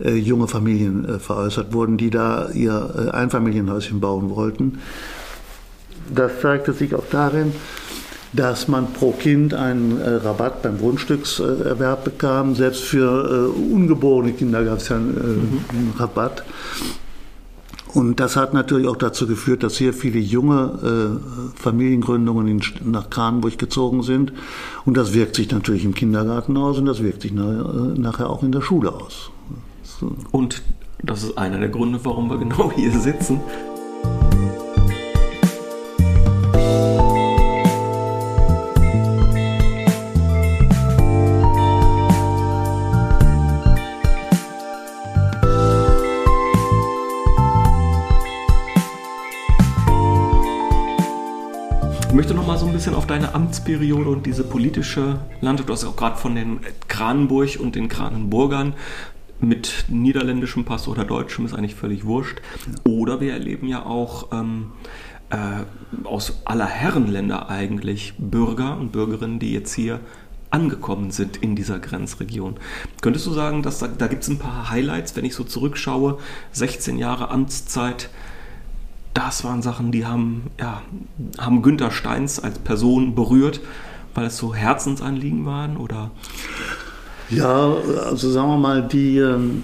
äh, junge Familien äh, veräußert wurden, die da ihr äh, Einfamilienhäuschen bauen wollten. Das zeigte sich auch darin, dass man pro Kind einen äh, Rabatt beim Grundstückserwerb bekam. Selbst für äh, ungeborene Kinder gab es ja einen, äh, mhm. einen Rabatt. Und das hat natürlich auch dazu geführt, dass sehr viele junge äh, Familiengründungen in, nach Kranenburg gezogen sind. Und das wirkt sich natürlich im Kindergarten aus und das wirkt sich na, äh, nachher auch in der Schule aus. So. Und das ist einer der Gründe, warum wir genau hier sitzen. Bisschen auf deine Amtsperiode und diese politische Landschaft. Du hast auch gerade von den Kranenburg und den Kranenburgern mit niederländischem Pass oder deutschem ist eigentlich völlig wurscht. Oder wir erleben ja auch ähm, äh, aus aller Herrenländer eigentlich Bürger und Bürgerinnen, die jetzt hier angekommen sind in dieser Grenzregion. Könntest du sagen, dass da, da gibt es ein paar Highlights, wenn ich so zurückschaue, 16 Jahre Amtszeit, das waren Sachen, die haben, ja, haben Günther Steins als Person berührt, weil es so Herzensanliegen waren oder? Ja, also sagen wir mal, die, ähm,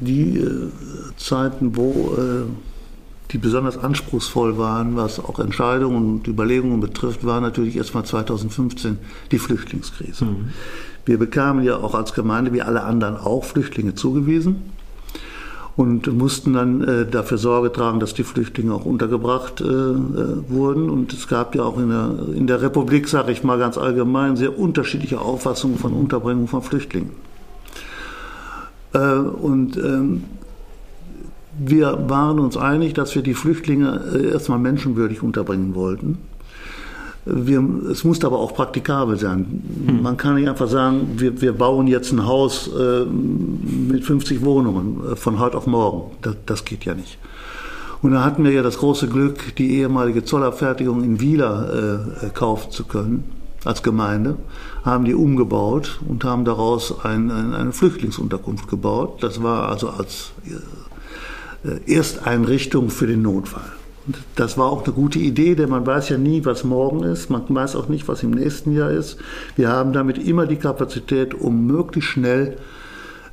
die äh, Zeiten, wo äh, die besonders anspruchsvoll waren, was auch Entscheidungen und Überlegungen betrifft, war natürlich erstmal 2015 die Flüchtlingskrise. Mhm. Wir bekamen ja auch als Gemeinde, wie alle anderen auch, Flüchtlinge zugewiesen und mussten dann äh, dafür Sorge tragen, dass die Flüchtlinge auch untergebracht äh, äh, wurden. Und es gab ja auch in der, in der Republik, sage ich mal ganz allgemein, sehr unterschiedliche Auffassungen von Unterbringung von Flüchtlingen. Äh, und ähm, wir waren uns einig, dass wir die Flüchtlinge äh, erstmal menschenwürdig unterbringen wollten. Wir, es muss aber auch praktikabel sein. Hm. Man kann nicht einfach sagen, wir, wir bauen jetzt ein Haus äh, mit 50 Wohnungen äh, von heute auf morgen. Das, das, geht ja nicht. Und da hatten wir ja das große Glück, die ehemalige Zollabfertigung in Wieler äh, kaufen zu können als Gemeinde, haben die umgebaut und haben daraus ein, ein, eine Flüchtlingsunterkunft gebaut. Das war also als äh, Ersteinrichtung für den Notfall. Das war auch eine gute Idee, denn man weiß ja nie, was morgen ist. Man weiß auch nicht, was im nächsten Jahr ist. Wir haben damit immer die Kapazität, um möglichst schnell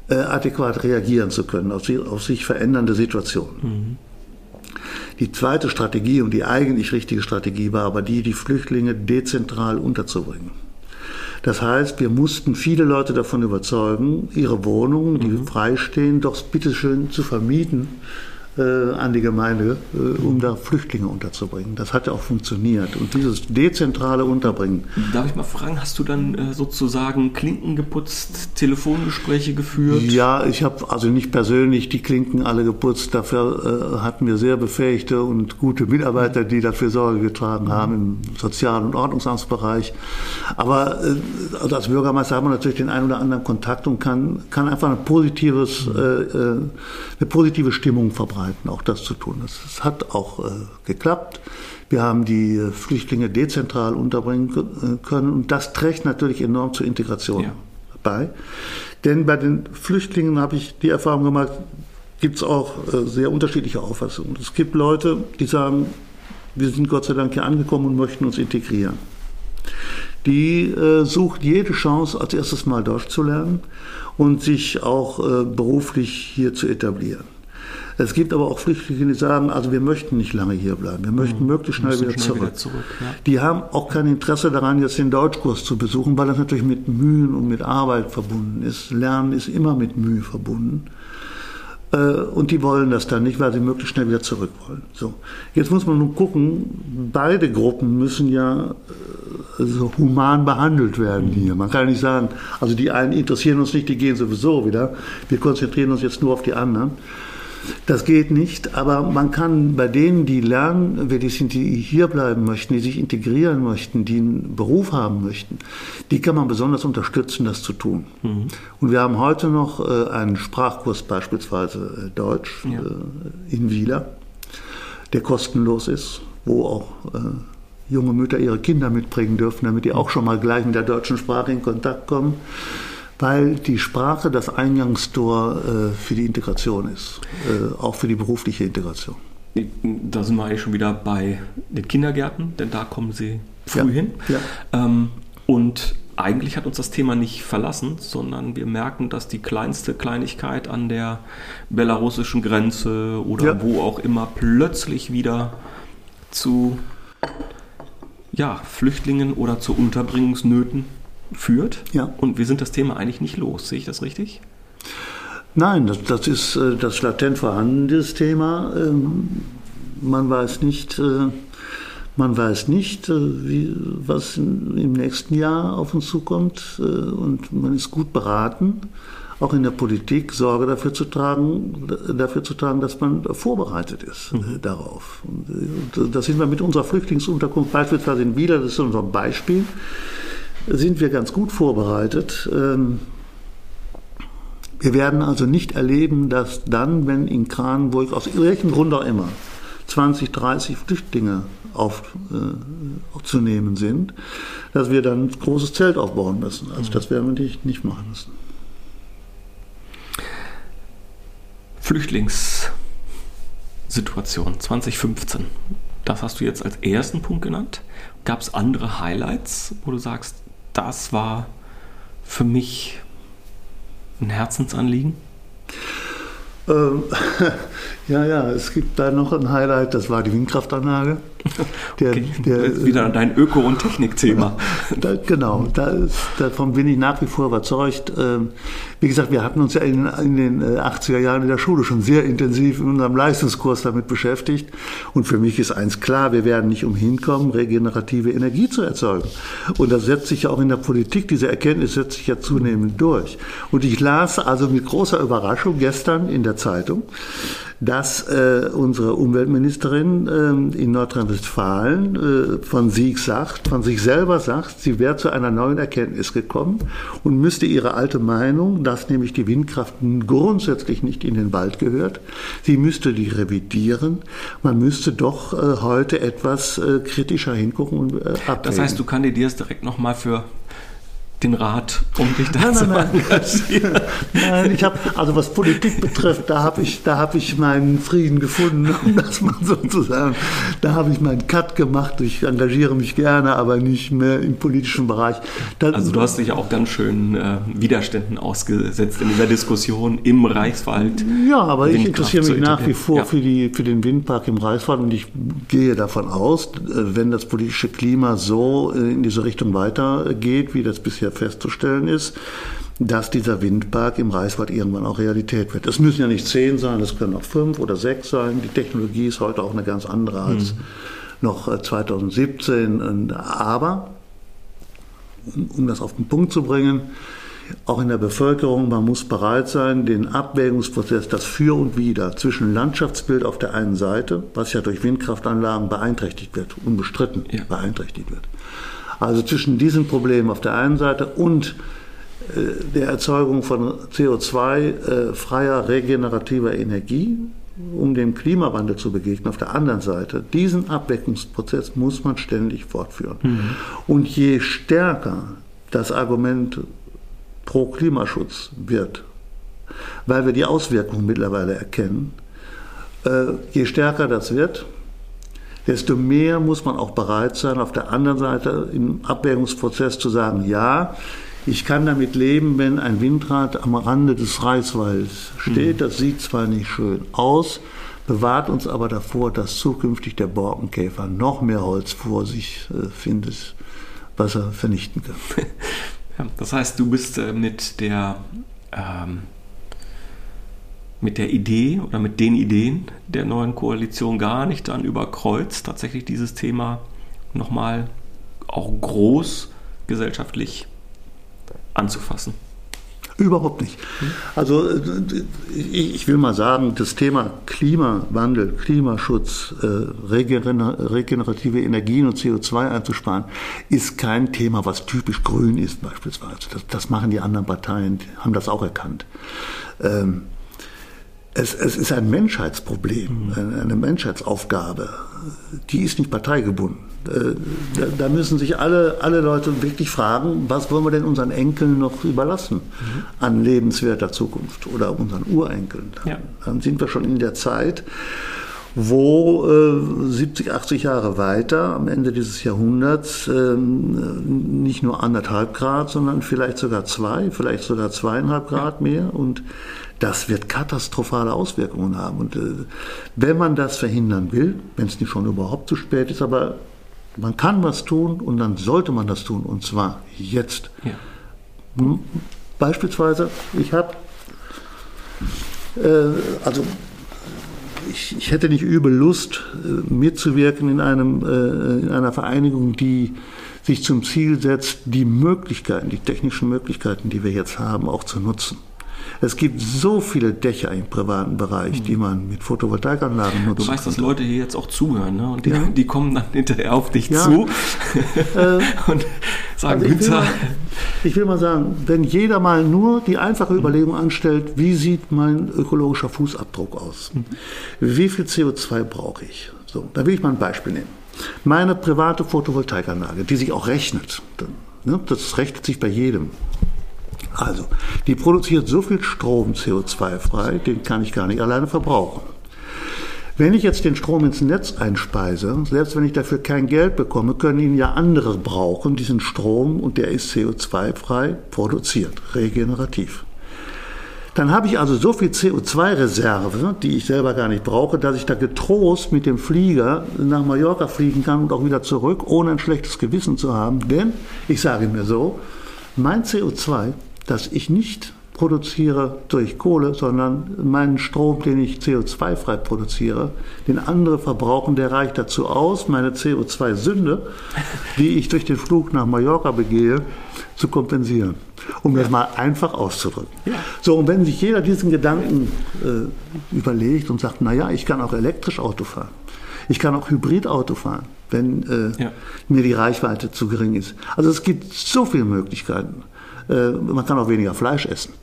äh, adäquat reagieren zu können auf, auf sich verändernde Situationen. Mhm. Die zweite Strategie und die eigentlich richtige Strategie war aber die, die Flüchtlinge dezentral unterzubringen. Das heißt, wir mussten viele Leute davon überzeugen, ihre Wohnungen, die mhm. freistehen, doch bitteschön zu vermieten an die Gemeinde, äh, um da Flüchtlinge unterzubringen. Das hat ja auch funktioniert. Und dieses dezentrale Unterbringen. Darf ich mal fragen, hast du dann äh, sozusagen Klinken geputzt, Telefongespräche geführt? Ja, ich habe also nicht persönlich die Klinken alle geputzt. Dafür äh, hatten wir sehr befähigte und gute Mitarbeiter, die dafür Sorge getragen haben im Sozial- und Ordnungsamtsbereich. Aber äh, also als Bürgermeister hat man natürlich den einen oder anderen Kontakt und kann, kann einfach ein positives, äh, eine positive Stimmung verbreiten. Möglichkeiten, auch das zu tun. Das, hat auch äh, geklappt. Wir haben die äh, Flüchtlinge dezentral unterbringen äh, können und das trägt natürlich enorm zur Integration ja. bei. Denn bei den Flüchtlingen habe ich die Erfahrung gemacht, gibt es auch äh, sehr unterschiedliche Auffassungen. Es gibt Leute, die sagen, wir sind Gott sei Dank hier angekommen und möchten uns integrieren. Die äh, sucht jede Chance, als erstes mal Deutsch zu lernen und sich auch äh, beruflich hier zu etablieren. Es gibt aber auch Flüchtlinge, die sagen, also wir möchten nicht lange hier bleiben, wir möchten mhm. möglichst schnell, wieder, schnell zurück. wieder zurück. Ja. Die haben auch kein Interesse daran, jetzt den Deutschkurs zu besuchen, weil das natürlich mit Mühen und mit Arbeit verbunden ist. Lernen ist immer mit Mühe verbunden. Äh, und die wollen das dann nicht, weil sie möglichst schnell wieder zurück wollen. So. Jetzt muss man nun gucken, beide Gruppen müssen ja äh, so human behandelt werden hier. Man kann nicht sagen, also die einen interessieren uns nicht, die gehen sowieso wieder. Wir konzentrieren uns jetzt nur auf die anderen. Das geht nicht, aber man kann bei denen, die lernen, wer die sind, die hier bleiben möchten, die sich integrieren möchten, die einen Beruf haben möchten, die kann man besonders unterstützen, das zu tun. Mhm. Und wir haben heute noch äh, einen Sprachkurs, beispielsweise äh, Deutsch, ja. äh, in Wieler, der kostenlos ist, wo auch junge Mütter ihre Kinder mitbringen dürfen, damit die auch schon mal gleich mit der deutschen Sprache in Kontakt kommen weil die Sprache das Eingangstor äh, für die Integration ist, äh, auch für die berufliche Integration. Da sind wir eigentlich schon wieder bei den Kindergärten, denn da kommen sie früh ja. hin. Ja. Ähm, und eigentlich hat uns das Thema nicht verlassen, sondern wir merken, dass die kleinste Kleinigkeit an der belarussischen Grenze oder ja. wo auch immer plötzlich wieder zu ja, Flüchtlingen oder zu Unterbringungsnöten führt. Ja. Und wir sind das Thema eigentlich nicht los. Sehe ich das richtig? Nein, das, das ist äh, das latent vorhandene Thema. Ähm, man weiß nicht, äh, man weiß nicht, äh, wie, was im nächsten Jahr auf uns zukommt. Und man ist gut beraten, auch in der Politik Sorge dafür zu tragen, dafür zu tragen, dass man vorbereitet ist mhm. darauf. Und da sind wir mit unserer Flüchtlingsunterkunft beispielsweise in Wieler, das ist unser Beispiel sind wir ganz gut vorbereitet. Ähm, wir werden also nicht erleben, dass dann, wenn in Kranenburg, aus welchem Grund auch immer, 20, 30 Flüchtlinge aufzunehmen äh, sind, dass wir dann ein großes Zelt aufbauen müssen. Also das werden wir nicht, nicht machen müssen. Flüchtlingssituation 2015. Das hast du jetzt als ersten Punkt genannt. Gab es andere Highlights, wo du sagst, das war für mich ein Herzensanliegen. Ähm, <laughs> ja, ja, es gibt da noch ein Highlight, das war die Windkraftanlage. <laughs> Der, okay. der, wieder dein Öko- und Technikthema. <laughs> Da, genau, da ist, davon bin ich nach wie vor überzeugt. Ähm, wie gesagt, wir hatten uns ja in, in, den 80er äh, Jahren in der Schule schon sehr intensiv in unserem Leistungskurs damit beschäftigt. Und für mich ist eins klar, wir werden nicht umhin kommen, regenerative Energie zu erzeugen. Und das setzt sich ja auch in der Politik, diese Erkenntnis setzt sich ja zunehmend durch. Und ich las also mit großer Überraschung gestern in der Zeitung, dass äh, unsere Umweltministerin äh, in Nordrhein-Westfalen äh, von sich sagt, von sich selber sagt, sie wäre zu einer neuen Erkenntnis gekommen und müsste ihre alte Meinung, dass nämlich die Windkraft grundsätzlich nicht in den Wald gehört, sie müsste die revidieren. Man müsste doch äh, heute etwas äh, kritischer hingucken und äh, abwägen. Das heißt, du kandidierst direkt nochmal für den Rat, um dich da nein, zu nein, engagieren. Nein, ich habe, also was Politik betrifft, da habe ich, da habe ich meinen Frieden gefunden, um das mal so zu sagen. Da habe ich meinen Cut gemacht. Ich engagiere mich gerne, aber nicht mehr im politischen Bereich. Das, also du hast dich auch ganz schön äh, Widerständen ausgesetzt in dieser Diskussion im Reichswald. Ja, aber ich interessiere mich nach wie vor ja. für, die, für den Windpark im Reichswald und ich gehe davon aus, äh, wenn das politische Klima so äh, in diese Richtung weitergeht, wie das bisher ja festzustellen ist, dass dieser Windpark im Reichswald irgendwann auch Realität wird. Es müssen ja nicht zehn sein, es können auch fünf oder sechs sein. Die Technologie ist heute auch eine ganz andere als mhm. noch 2017. Äh, Aber, um das auf den Punkt zu bringen, auch in der Bevölkerung, man muss bereit sein, den Abwägungsprozess, das Für und Wider zwischen Landschaftsbild auf der einen Seite, was ja durch Windkraftanlagen beeinträchtigt wird, unbestritten ja. beeinträchtigt wird, also zwischen diesen Problemen auf der einen Seite und äh, der Erzeugung von CO2-freier äh, regenerativer Energie, um dem Klimawandel zu begegnen, auf der anderen Seite, diesen Abweckungsprozess muss man ständig fortführen. Mhm. Und je stärker das Argument pro Klimaschutz wird, weil wir die Auswirkungen mittlerweile erkennen, äh, je stärker das wird, desto mehr muss man auch bereit sein, auf der anderen Seite im Abwägungsprozess zu sagen, ja, ich kann damit leben, wenn ein Windrad am Rande des Reichswalds steht. Mhm. Das sieht zwar nicht schön aus, bewahrt uns aber davor, dass zukünftig der Borkenkäfer noch mehr Holz vor sich äh, findet, was er vernichten kann. <laughs> Das heißt, du bist äh, mit der ähm, mit der Idee oder mit den Ideen der neuen Koalition gar nicht dann überkreuzt, tatsächlich dieses Thema nochmal auch groß gesellschaftlich anzufassen? Überhaupt nicht. Also ich will mal sagen, das Thema Klimawandel, Klimaschutz, äh, regenerative Energien und CO2 einzusparen, ist kein Thema, was typisch grün ist beispielsweise. Das, das machen die anderen Parteien, haben das auch erkannt. Ähm, es, es, ist ein Menschheitsproblem, eine Menschheitsaufgabe. Die ist nicht parteigebunden. Äh, da müssen sich alle, alle Leute wirklich fragen, was wollen wir denn unseren Enkeln noch überlassen mhm. an lebenswerter Zukunft oder unseren Urenkeln. Ja. Dann sind wir schon in der Zeit, wo äh, 70, 80 Jahre weiter, am Ende dieses Jahrhunderts, äh, nicht nur anderthalb Grad, sondern vielleicht sogar zwei, vielleicht sogar zweieinhalb Grad mehr. Und das wird katastrophale Auswirkungen haben. Und äh, wenn man das verhindern will, wenn es nicht schon überhaupt zu spät ist, aber man kann was tun und dann sollte man das tun und zwar jetzt. Ja. Beispielsweise, ich habe, äh, also ich, ich, hätte nicht übel Lust, äh, mitzuwirken in, einem, äh, in einer Vereinigung, die sich zum Ziel setzt, die Möglichkeiten, die technischen Möglichkeiten, die wir jetzt haben, auch zu nutzen. Es gibt so viele Dächer im privaten Bereich, die man mit Photovoltaikanlagen nutzt. Du weißt, dass Leute hier jetzt auch zuhören, ne? Und die, ja. die kommen dann hinterher auf dich ja. zu äh, <laughs> und sagen, also ich, will mal, ich will mal sagen, wenn jeder mal nur die einfache Überlegung anstellt, wie sieht mein ökologischer Fußabdruck aus? Mhm. Wie viel CO2 brauche ich? So, da will ich mal ein Beispiel nehmen. Meine private Photovoltaikanlage, die sich auch rechnet, ne, das rechnet sich bei jedem. Also, die produziert so viel Strom CO2 frei, den kann ich gar nicht alleine verbrauchen. Wenn ich jetzt den Strom ins Netz einspeise, selbst wenn ich dafür kein Geld bekomme, können ihn ja andere brauchen, diesen Strom, und der ist CO2-frei produziert, regenerativ. Dann habe ich also so viel CO2-Reserve, die ich selber gar nicht brauche, dass ich da getrost mit dem Flieger nach Mallorca fliegen kann und auch wieder zurück, ohne ein schlechtes Gewissen zu haben. Denn, ich sage mir so, mein CO2 dass ich nicht produziere durch Kohle, sondern meinen Strom, den ich CO2-frei produziere, den andere verbrauchen, der reicht dazu aus, meine CO2-Sünde, <laughs> die ich durch den Flug nach Mallorca begehe, zu kompensieren. Um das mal einfach auszudrücken. Ja. So, und wenn sich jeder diesen Gedanken äh, überlegt und sagt, naja, ich kann auch elektrisch Auto fahren, ich kann auch Hybridauto fahren, wenn äh, ja. mir die Reichweite zu gering ist. Also es gibt so viele Möglichkeiten. Äh, man kann auch weniger Fleisch essen.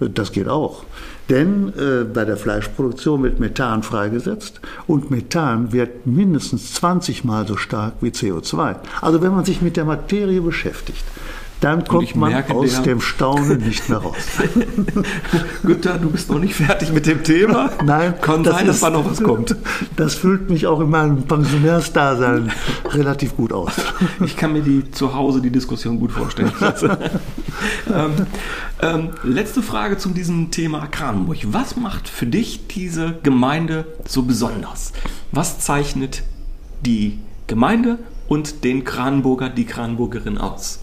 Äh, das geht auch. Denn äh, bei der Fleischproduktion wird Methan freigesetzt und Methan wird mindestens 20 mal so stark wie CO2. Also wenn man sich mit der Materie beschäftigt, dann kommt man aus dem Staunen nicht mehr raus. <laughs> Günther, du bist noch nicht fertig mit dem Thema. <laughs> Nein, kann das sein, dass da noch was kommt. <laughs> Das füllt mich auch in meinem Pensionärsdasein relativ gut aus. Ich kann mir die zu Hause die Diskussion gut vorstellen. <laughs> Ähm, ähm, letzte Frage zu diesem Thema Kranenburg. Was macht für dich diese Gemeinde so besonders? Was zeichnet die Gemeinde und den Kranenburger, die Kranenburgerin aus?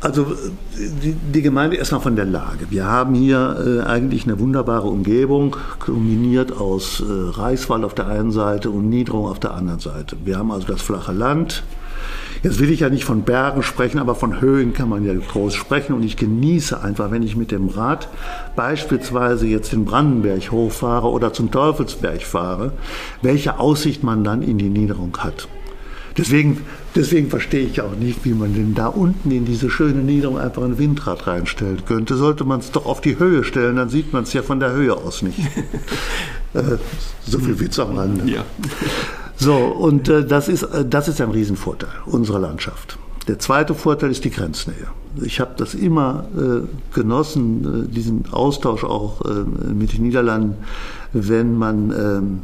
Also die, die, Gemeinde erstmal von der Lage. Wir haben hier äh, eigentlich eine wunderbare Umgebung, kombiniert aus äh, Reichswald auf der einen Seite und Niederung auf der anderen Seite. Wir haben also das flache Land. Jetzt will ich ja nicht von Bergen sprechen, aber von Höhen kann man ja groß sprechen. Und ich genieße einfach, wenn ich mit dem Rad beispielsweise jetzt den Brandenberg hochfahre oder zum Teufelsberg fahre, welche Aussicht man dann in die Niederung hat. Deswegen, deswegen verstehe ich auch nicht, wie man denn da unten in diese schöne Niederung einfach ein Windrad reinstellen könnte. Sollte man es doch auf die Höhe stellen, dann sieht man es ja von der Höhe aus nicht. <laughs> äh, so viel Witz am Rande. Ja. So, und äh, das, ist, äh, das ist ein Riesenvorteil unserer Landschaft. Der zweite Vorteil ist die Grenznähe. Ich habe das immer äh, genossen, äh, diesen Austausch auch äh, mit den Niederlanden, wenn man ähm,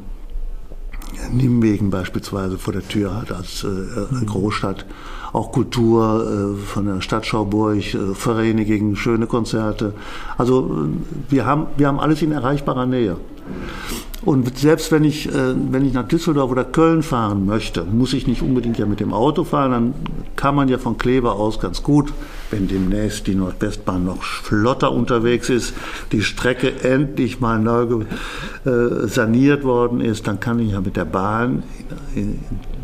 Nimwegen beispielsweise vor der Tür hat als äh, mhm. Großstadt. Auch Kultur äh, von der Stadt Schauburg, äh, Vereine gegen schöne Konzerte. Also äh, wir haben, wir haben alles in erreichbarer Nähe. Und selbst wenn ich, äh, wenn ich nach Düsseldorf oder Köln fahren möchte, muss ich nicht unbedingt ja mit dem Auto fahren. Dann kann man ja von Kleber aus ganz gut, wenn demnächst die Nordwestbahn noch flotter unterwegs ist, die Strecke endlich mal neu äh, saniert worden ist, dann kann ich ja mit der Bahn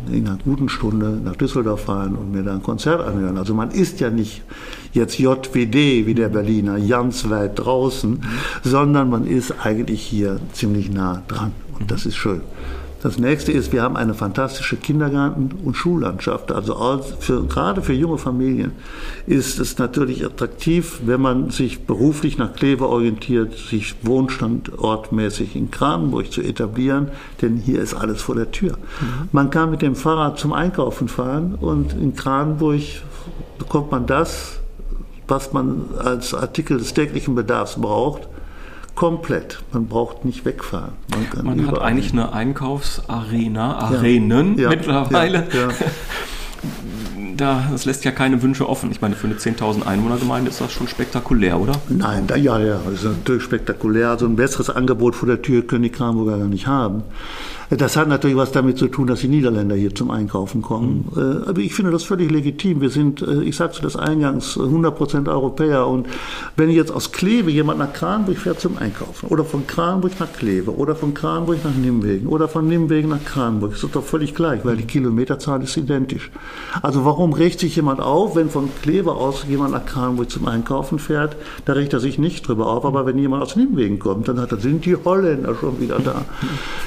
in, in einer guten Stunde nach Düsseldorf fahren und mir da ein Konzert anhören. Also man ist ja nicht jetzt JWD wie der Berliner ganz weit draußen, sondern man ist eigentlich hier ziemlich nah dran. Und das ist schön. Das nächste ist, wir haben eine fantastische Kindergarten- und Schullandschaft. Also für, gerade für junge Familien ist es natürlich attraktiv, wenn man sich beruflich nach Kleve orientiert, sich wohnstandortmäßig in Kranenburg zu etablieren, denn hier ist alles vor der Tür. Mhm. Man kann mit dem Fahrrad zum Einkaufen fahren und in Kranenburg bekommt man das, was man als Artikel des täglichen Bedarfs braucht, komplett. Man braucht nicht wegfahren. Man, man hat eigentlich eine Einkaufsarena, Arenen ja. mittlerweile. Ja. Ja. <laughs> da, das lässt ja keine Wünsche offen. Ich meine, für eine 10.000 Einwohnergemeinde ist das schon spektakulär, oder? Nein, da, ja, ja, das ist natürlich spektakulär. Also ein besseres Angebot vor der Tür können die Kramburger gar nicht haben. Das hat natürlich was damit zu tun, dass die Niederländer hier zum Einkaufen kommen. Mhm. Aber ich finde das völlig legitim. Wir sind, äh, ich sagte das eingangs, 100% Europäer. Und wenn jetzt aus Kleve jemand nach Kranburg fährt zum Einkaufen oder von Kranburg nach Kleve oder von Kranburg nach Nimwegen oder von Nimwegen nach Kranburg, ist das doch völlig gleich, weil die Kilometerzahl ist identisch. Also warum regt sich jemand auf, wenn von Kleve aus jemand nach Kranburg zum Einkaufen fährt? Da regt er sich nicht drüber auf. Aber wenn jemand aus Nimwegen kommt, dann hat er, sind die Holländer schon wieder da.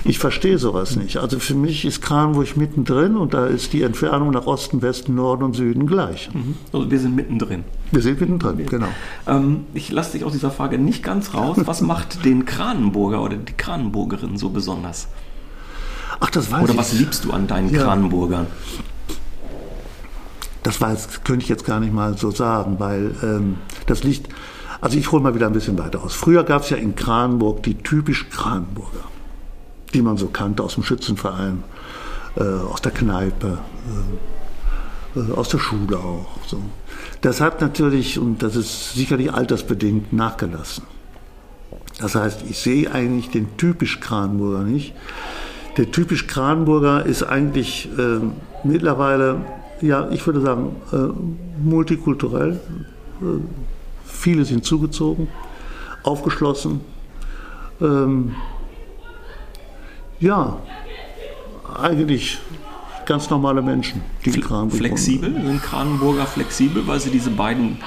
Ich verstehe so sowas nicht. Also für mich ist Kranburg mittendrin und da ist die Entfernung nach Osten, Westen, Norden und Süden gleich. Mhm. Also wir sind mittendrin. Wir sind mittendrin, genau. Ähm, ich lasse dich aus dieser Frage nicht ganz raus. Was <laughs> macht den Kranenburger oder die Kranenburgerin so besonders? Ach, das weiß Oder was liebst du an deinen ja. Kranenburgern? Das weiß, könnte ich jetzt gar nicht mal so sagen, weil ähm, das liegt. Also ich hole mal wieder ein bisschen weiter aus. Früher gab es ja in Kranenburg die typisch Kranenburger die man so kannte aus dem Schützenverein, äh, aus der Kneipe, äh, äh, aus der Schule auch. So. Das hat natürlich, und das ist sicherlich altersbedingt, nachgelassen. Das heißt, ich sehe eigentlich den typisch Kranburger nicht. Der typisch Kranburger ist eigentlich äh, mittlerweile, ja, ich würde sagen, multikulturell. Viele sind zugezogen, aufgeschlossen. Ähm, ja, eigentlich ganz normale Menschen, die in Kranenburg Flexibel? Sind Kranenburger flexibel, weil sie diese beiden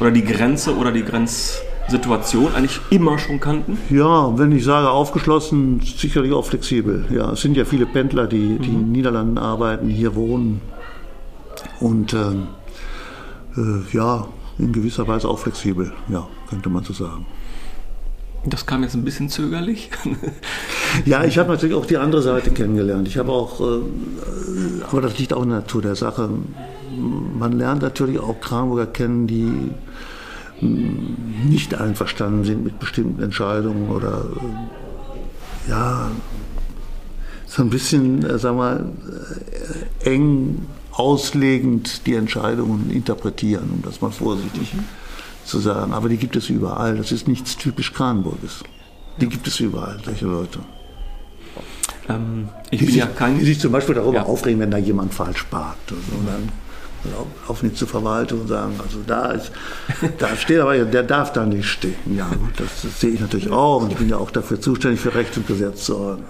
oder die Grenze oder die Grenzsituation eigentlich immer schon kannten? Ja, wenn ich sage aufgeschlossen, sicherlich auch flexibel. Ja, es sind ja viele Pendler, die, die mhm. in den Niederlanden arbeiten, hier wohnen und äh, äh, ja, in gewisser Weise auch flexibel, ja, könnte man so sagen. Das kam jetzt ein bisschen zögerlich. Ja, ich habe natürlich auch die andere Seite kennengelernt. Ich habe auch, äh, aber das liegt auch in der Natur der Sache. Man lernt natürlich auch Kranburger kennen, die mm, nicht einverstanden sind mit bestimmten Entscheidungen oder äh, ja, so ein bisschen, äh, sag mal, eng auslegend die Entscheidungen interpretieren, um das mal vorsichtig mhm zu sagen. Aber die gibt es überall. Das ist nichts typisch Kranburges. Die gibt es überall, solche Leute. Ähm, ich die bin sich, ja kein. Die sich zum Beispiel darüber ja. aufregen, wenn da jemand falsch parkt. Und, und dann laufen die zur Verwaltung und sagen, also da ist, da steht aber, der darf da nicht stehen. Ja, gut, das, das sehe ich natürlich auch und ich bin ja auch dafür zuständig, für Recht und Gesetz zu ordnen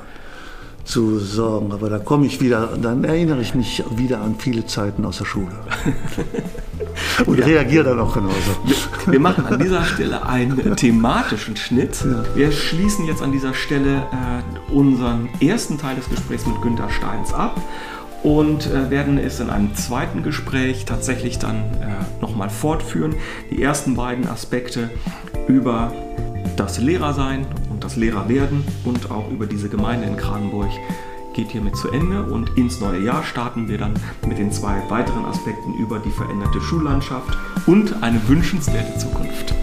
zu sorgen. Aber da komme ich wieder, dann erinnere ich mich wieder an viele Zeiten aus der Schule. <laughs> Und ja. reagiere dann auch genauso. Wir, wir, machen an dieser Stelle einen thematischen Schnitt. Ja. Wir schließen jetzt an dieser Stelle äh, unseren ersten Teil des Gesprächs mit Günter Steins ab und äh, werden es in einem zweiten Gespräch tatsächlich dann äh, nochmal fortführen. Die ersten beiden Aspekte über das Lehrersein das Lehrerwerden und auch über diese Gemeinde in Kranenburg geht hiermit zu Ende und ins neue Jahr starten wir dann mit den zwei weiteren Aspekten über die veränderte Schullandschaft und eine wünschenswerte Zukunft.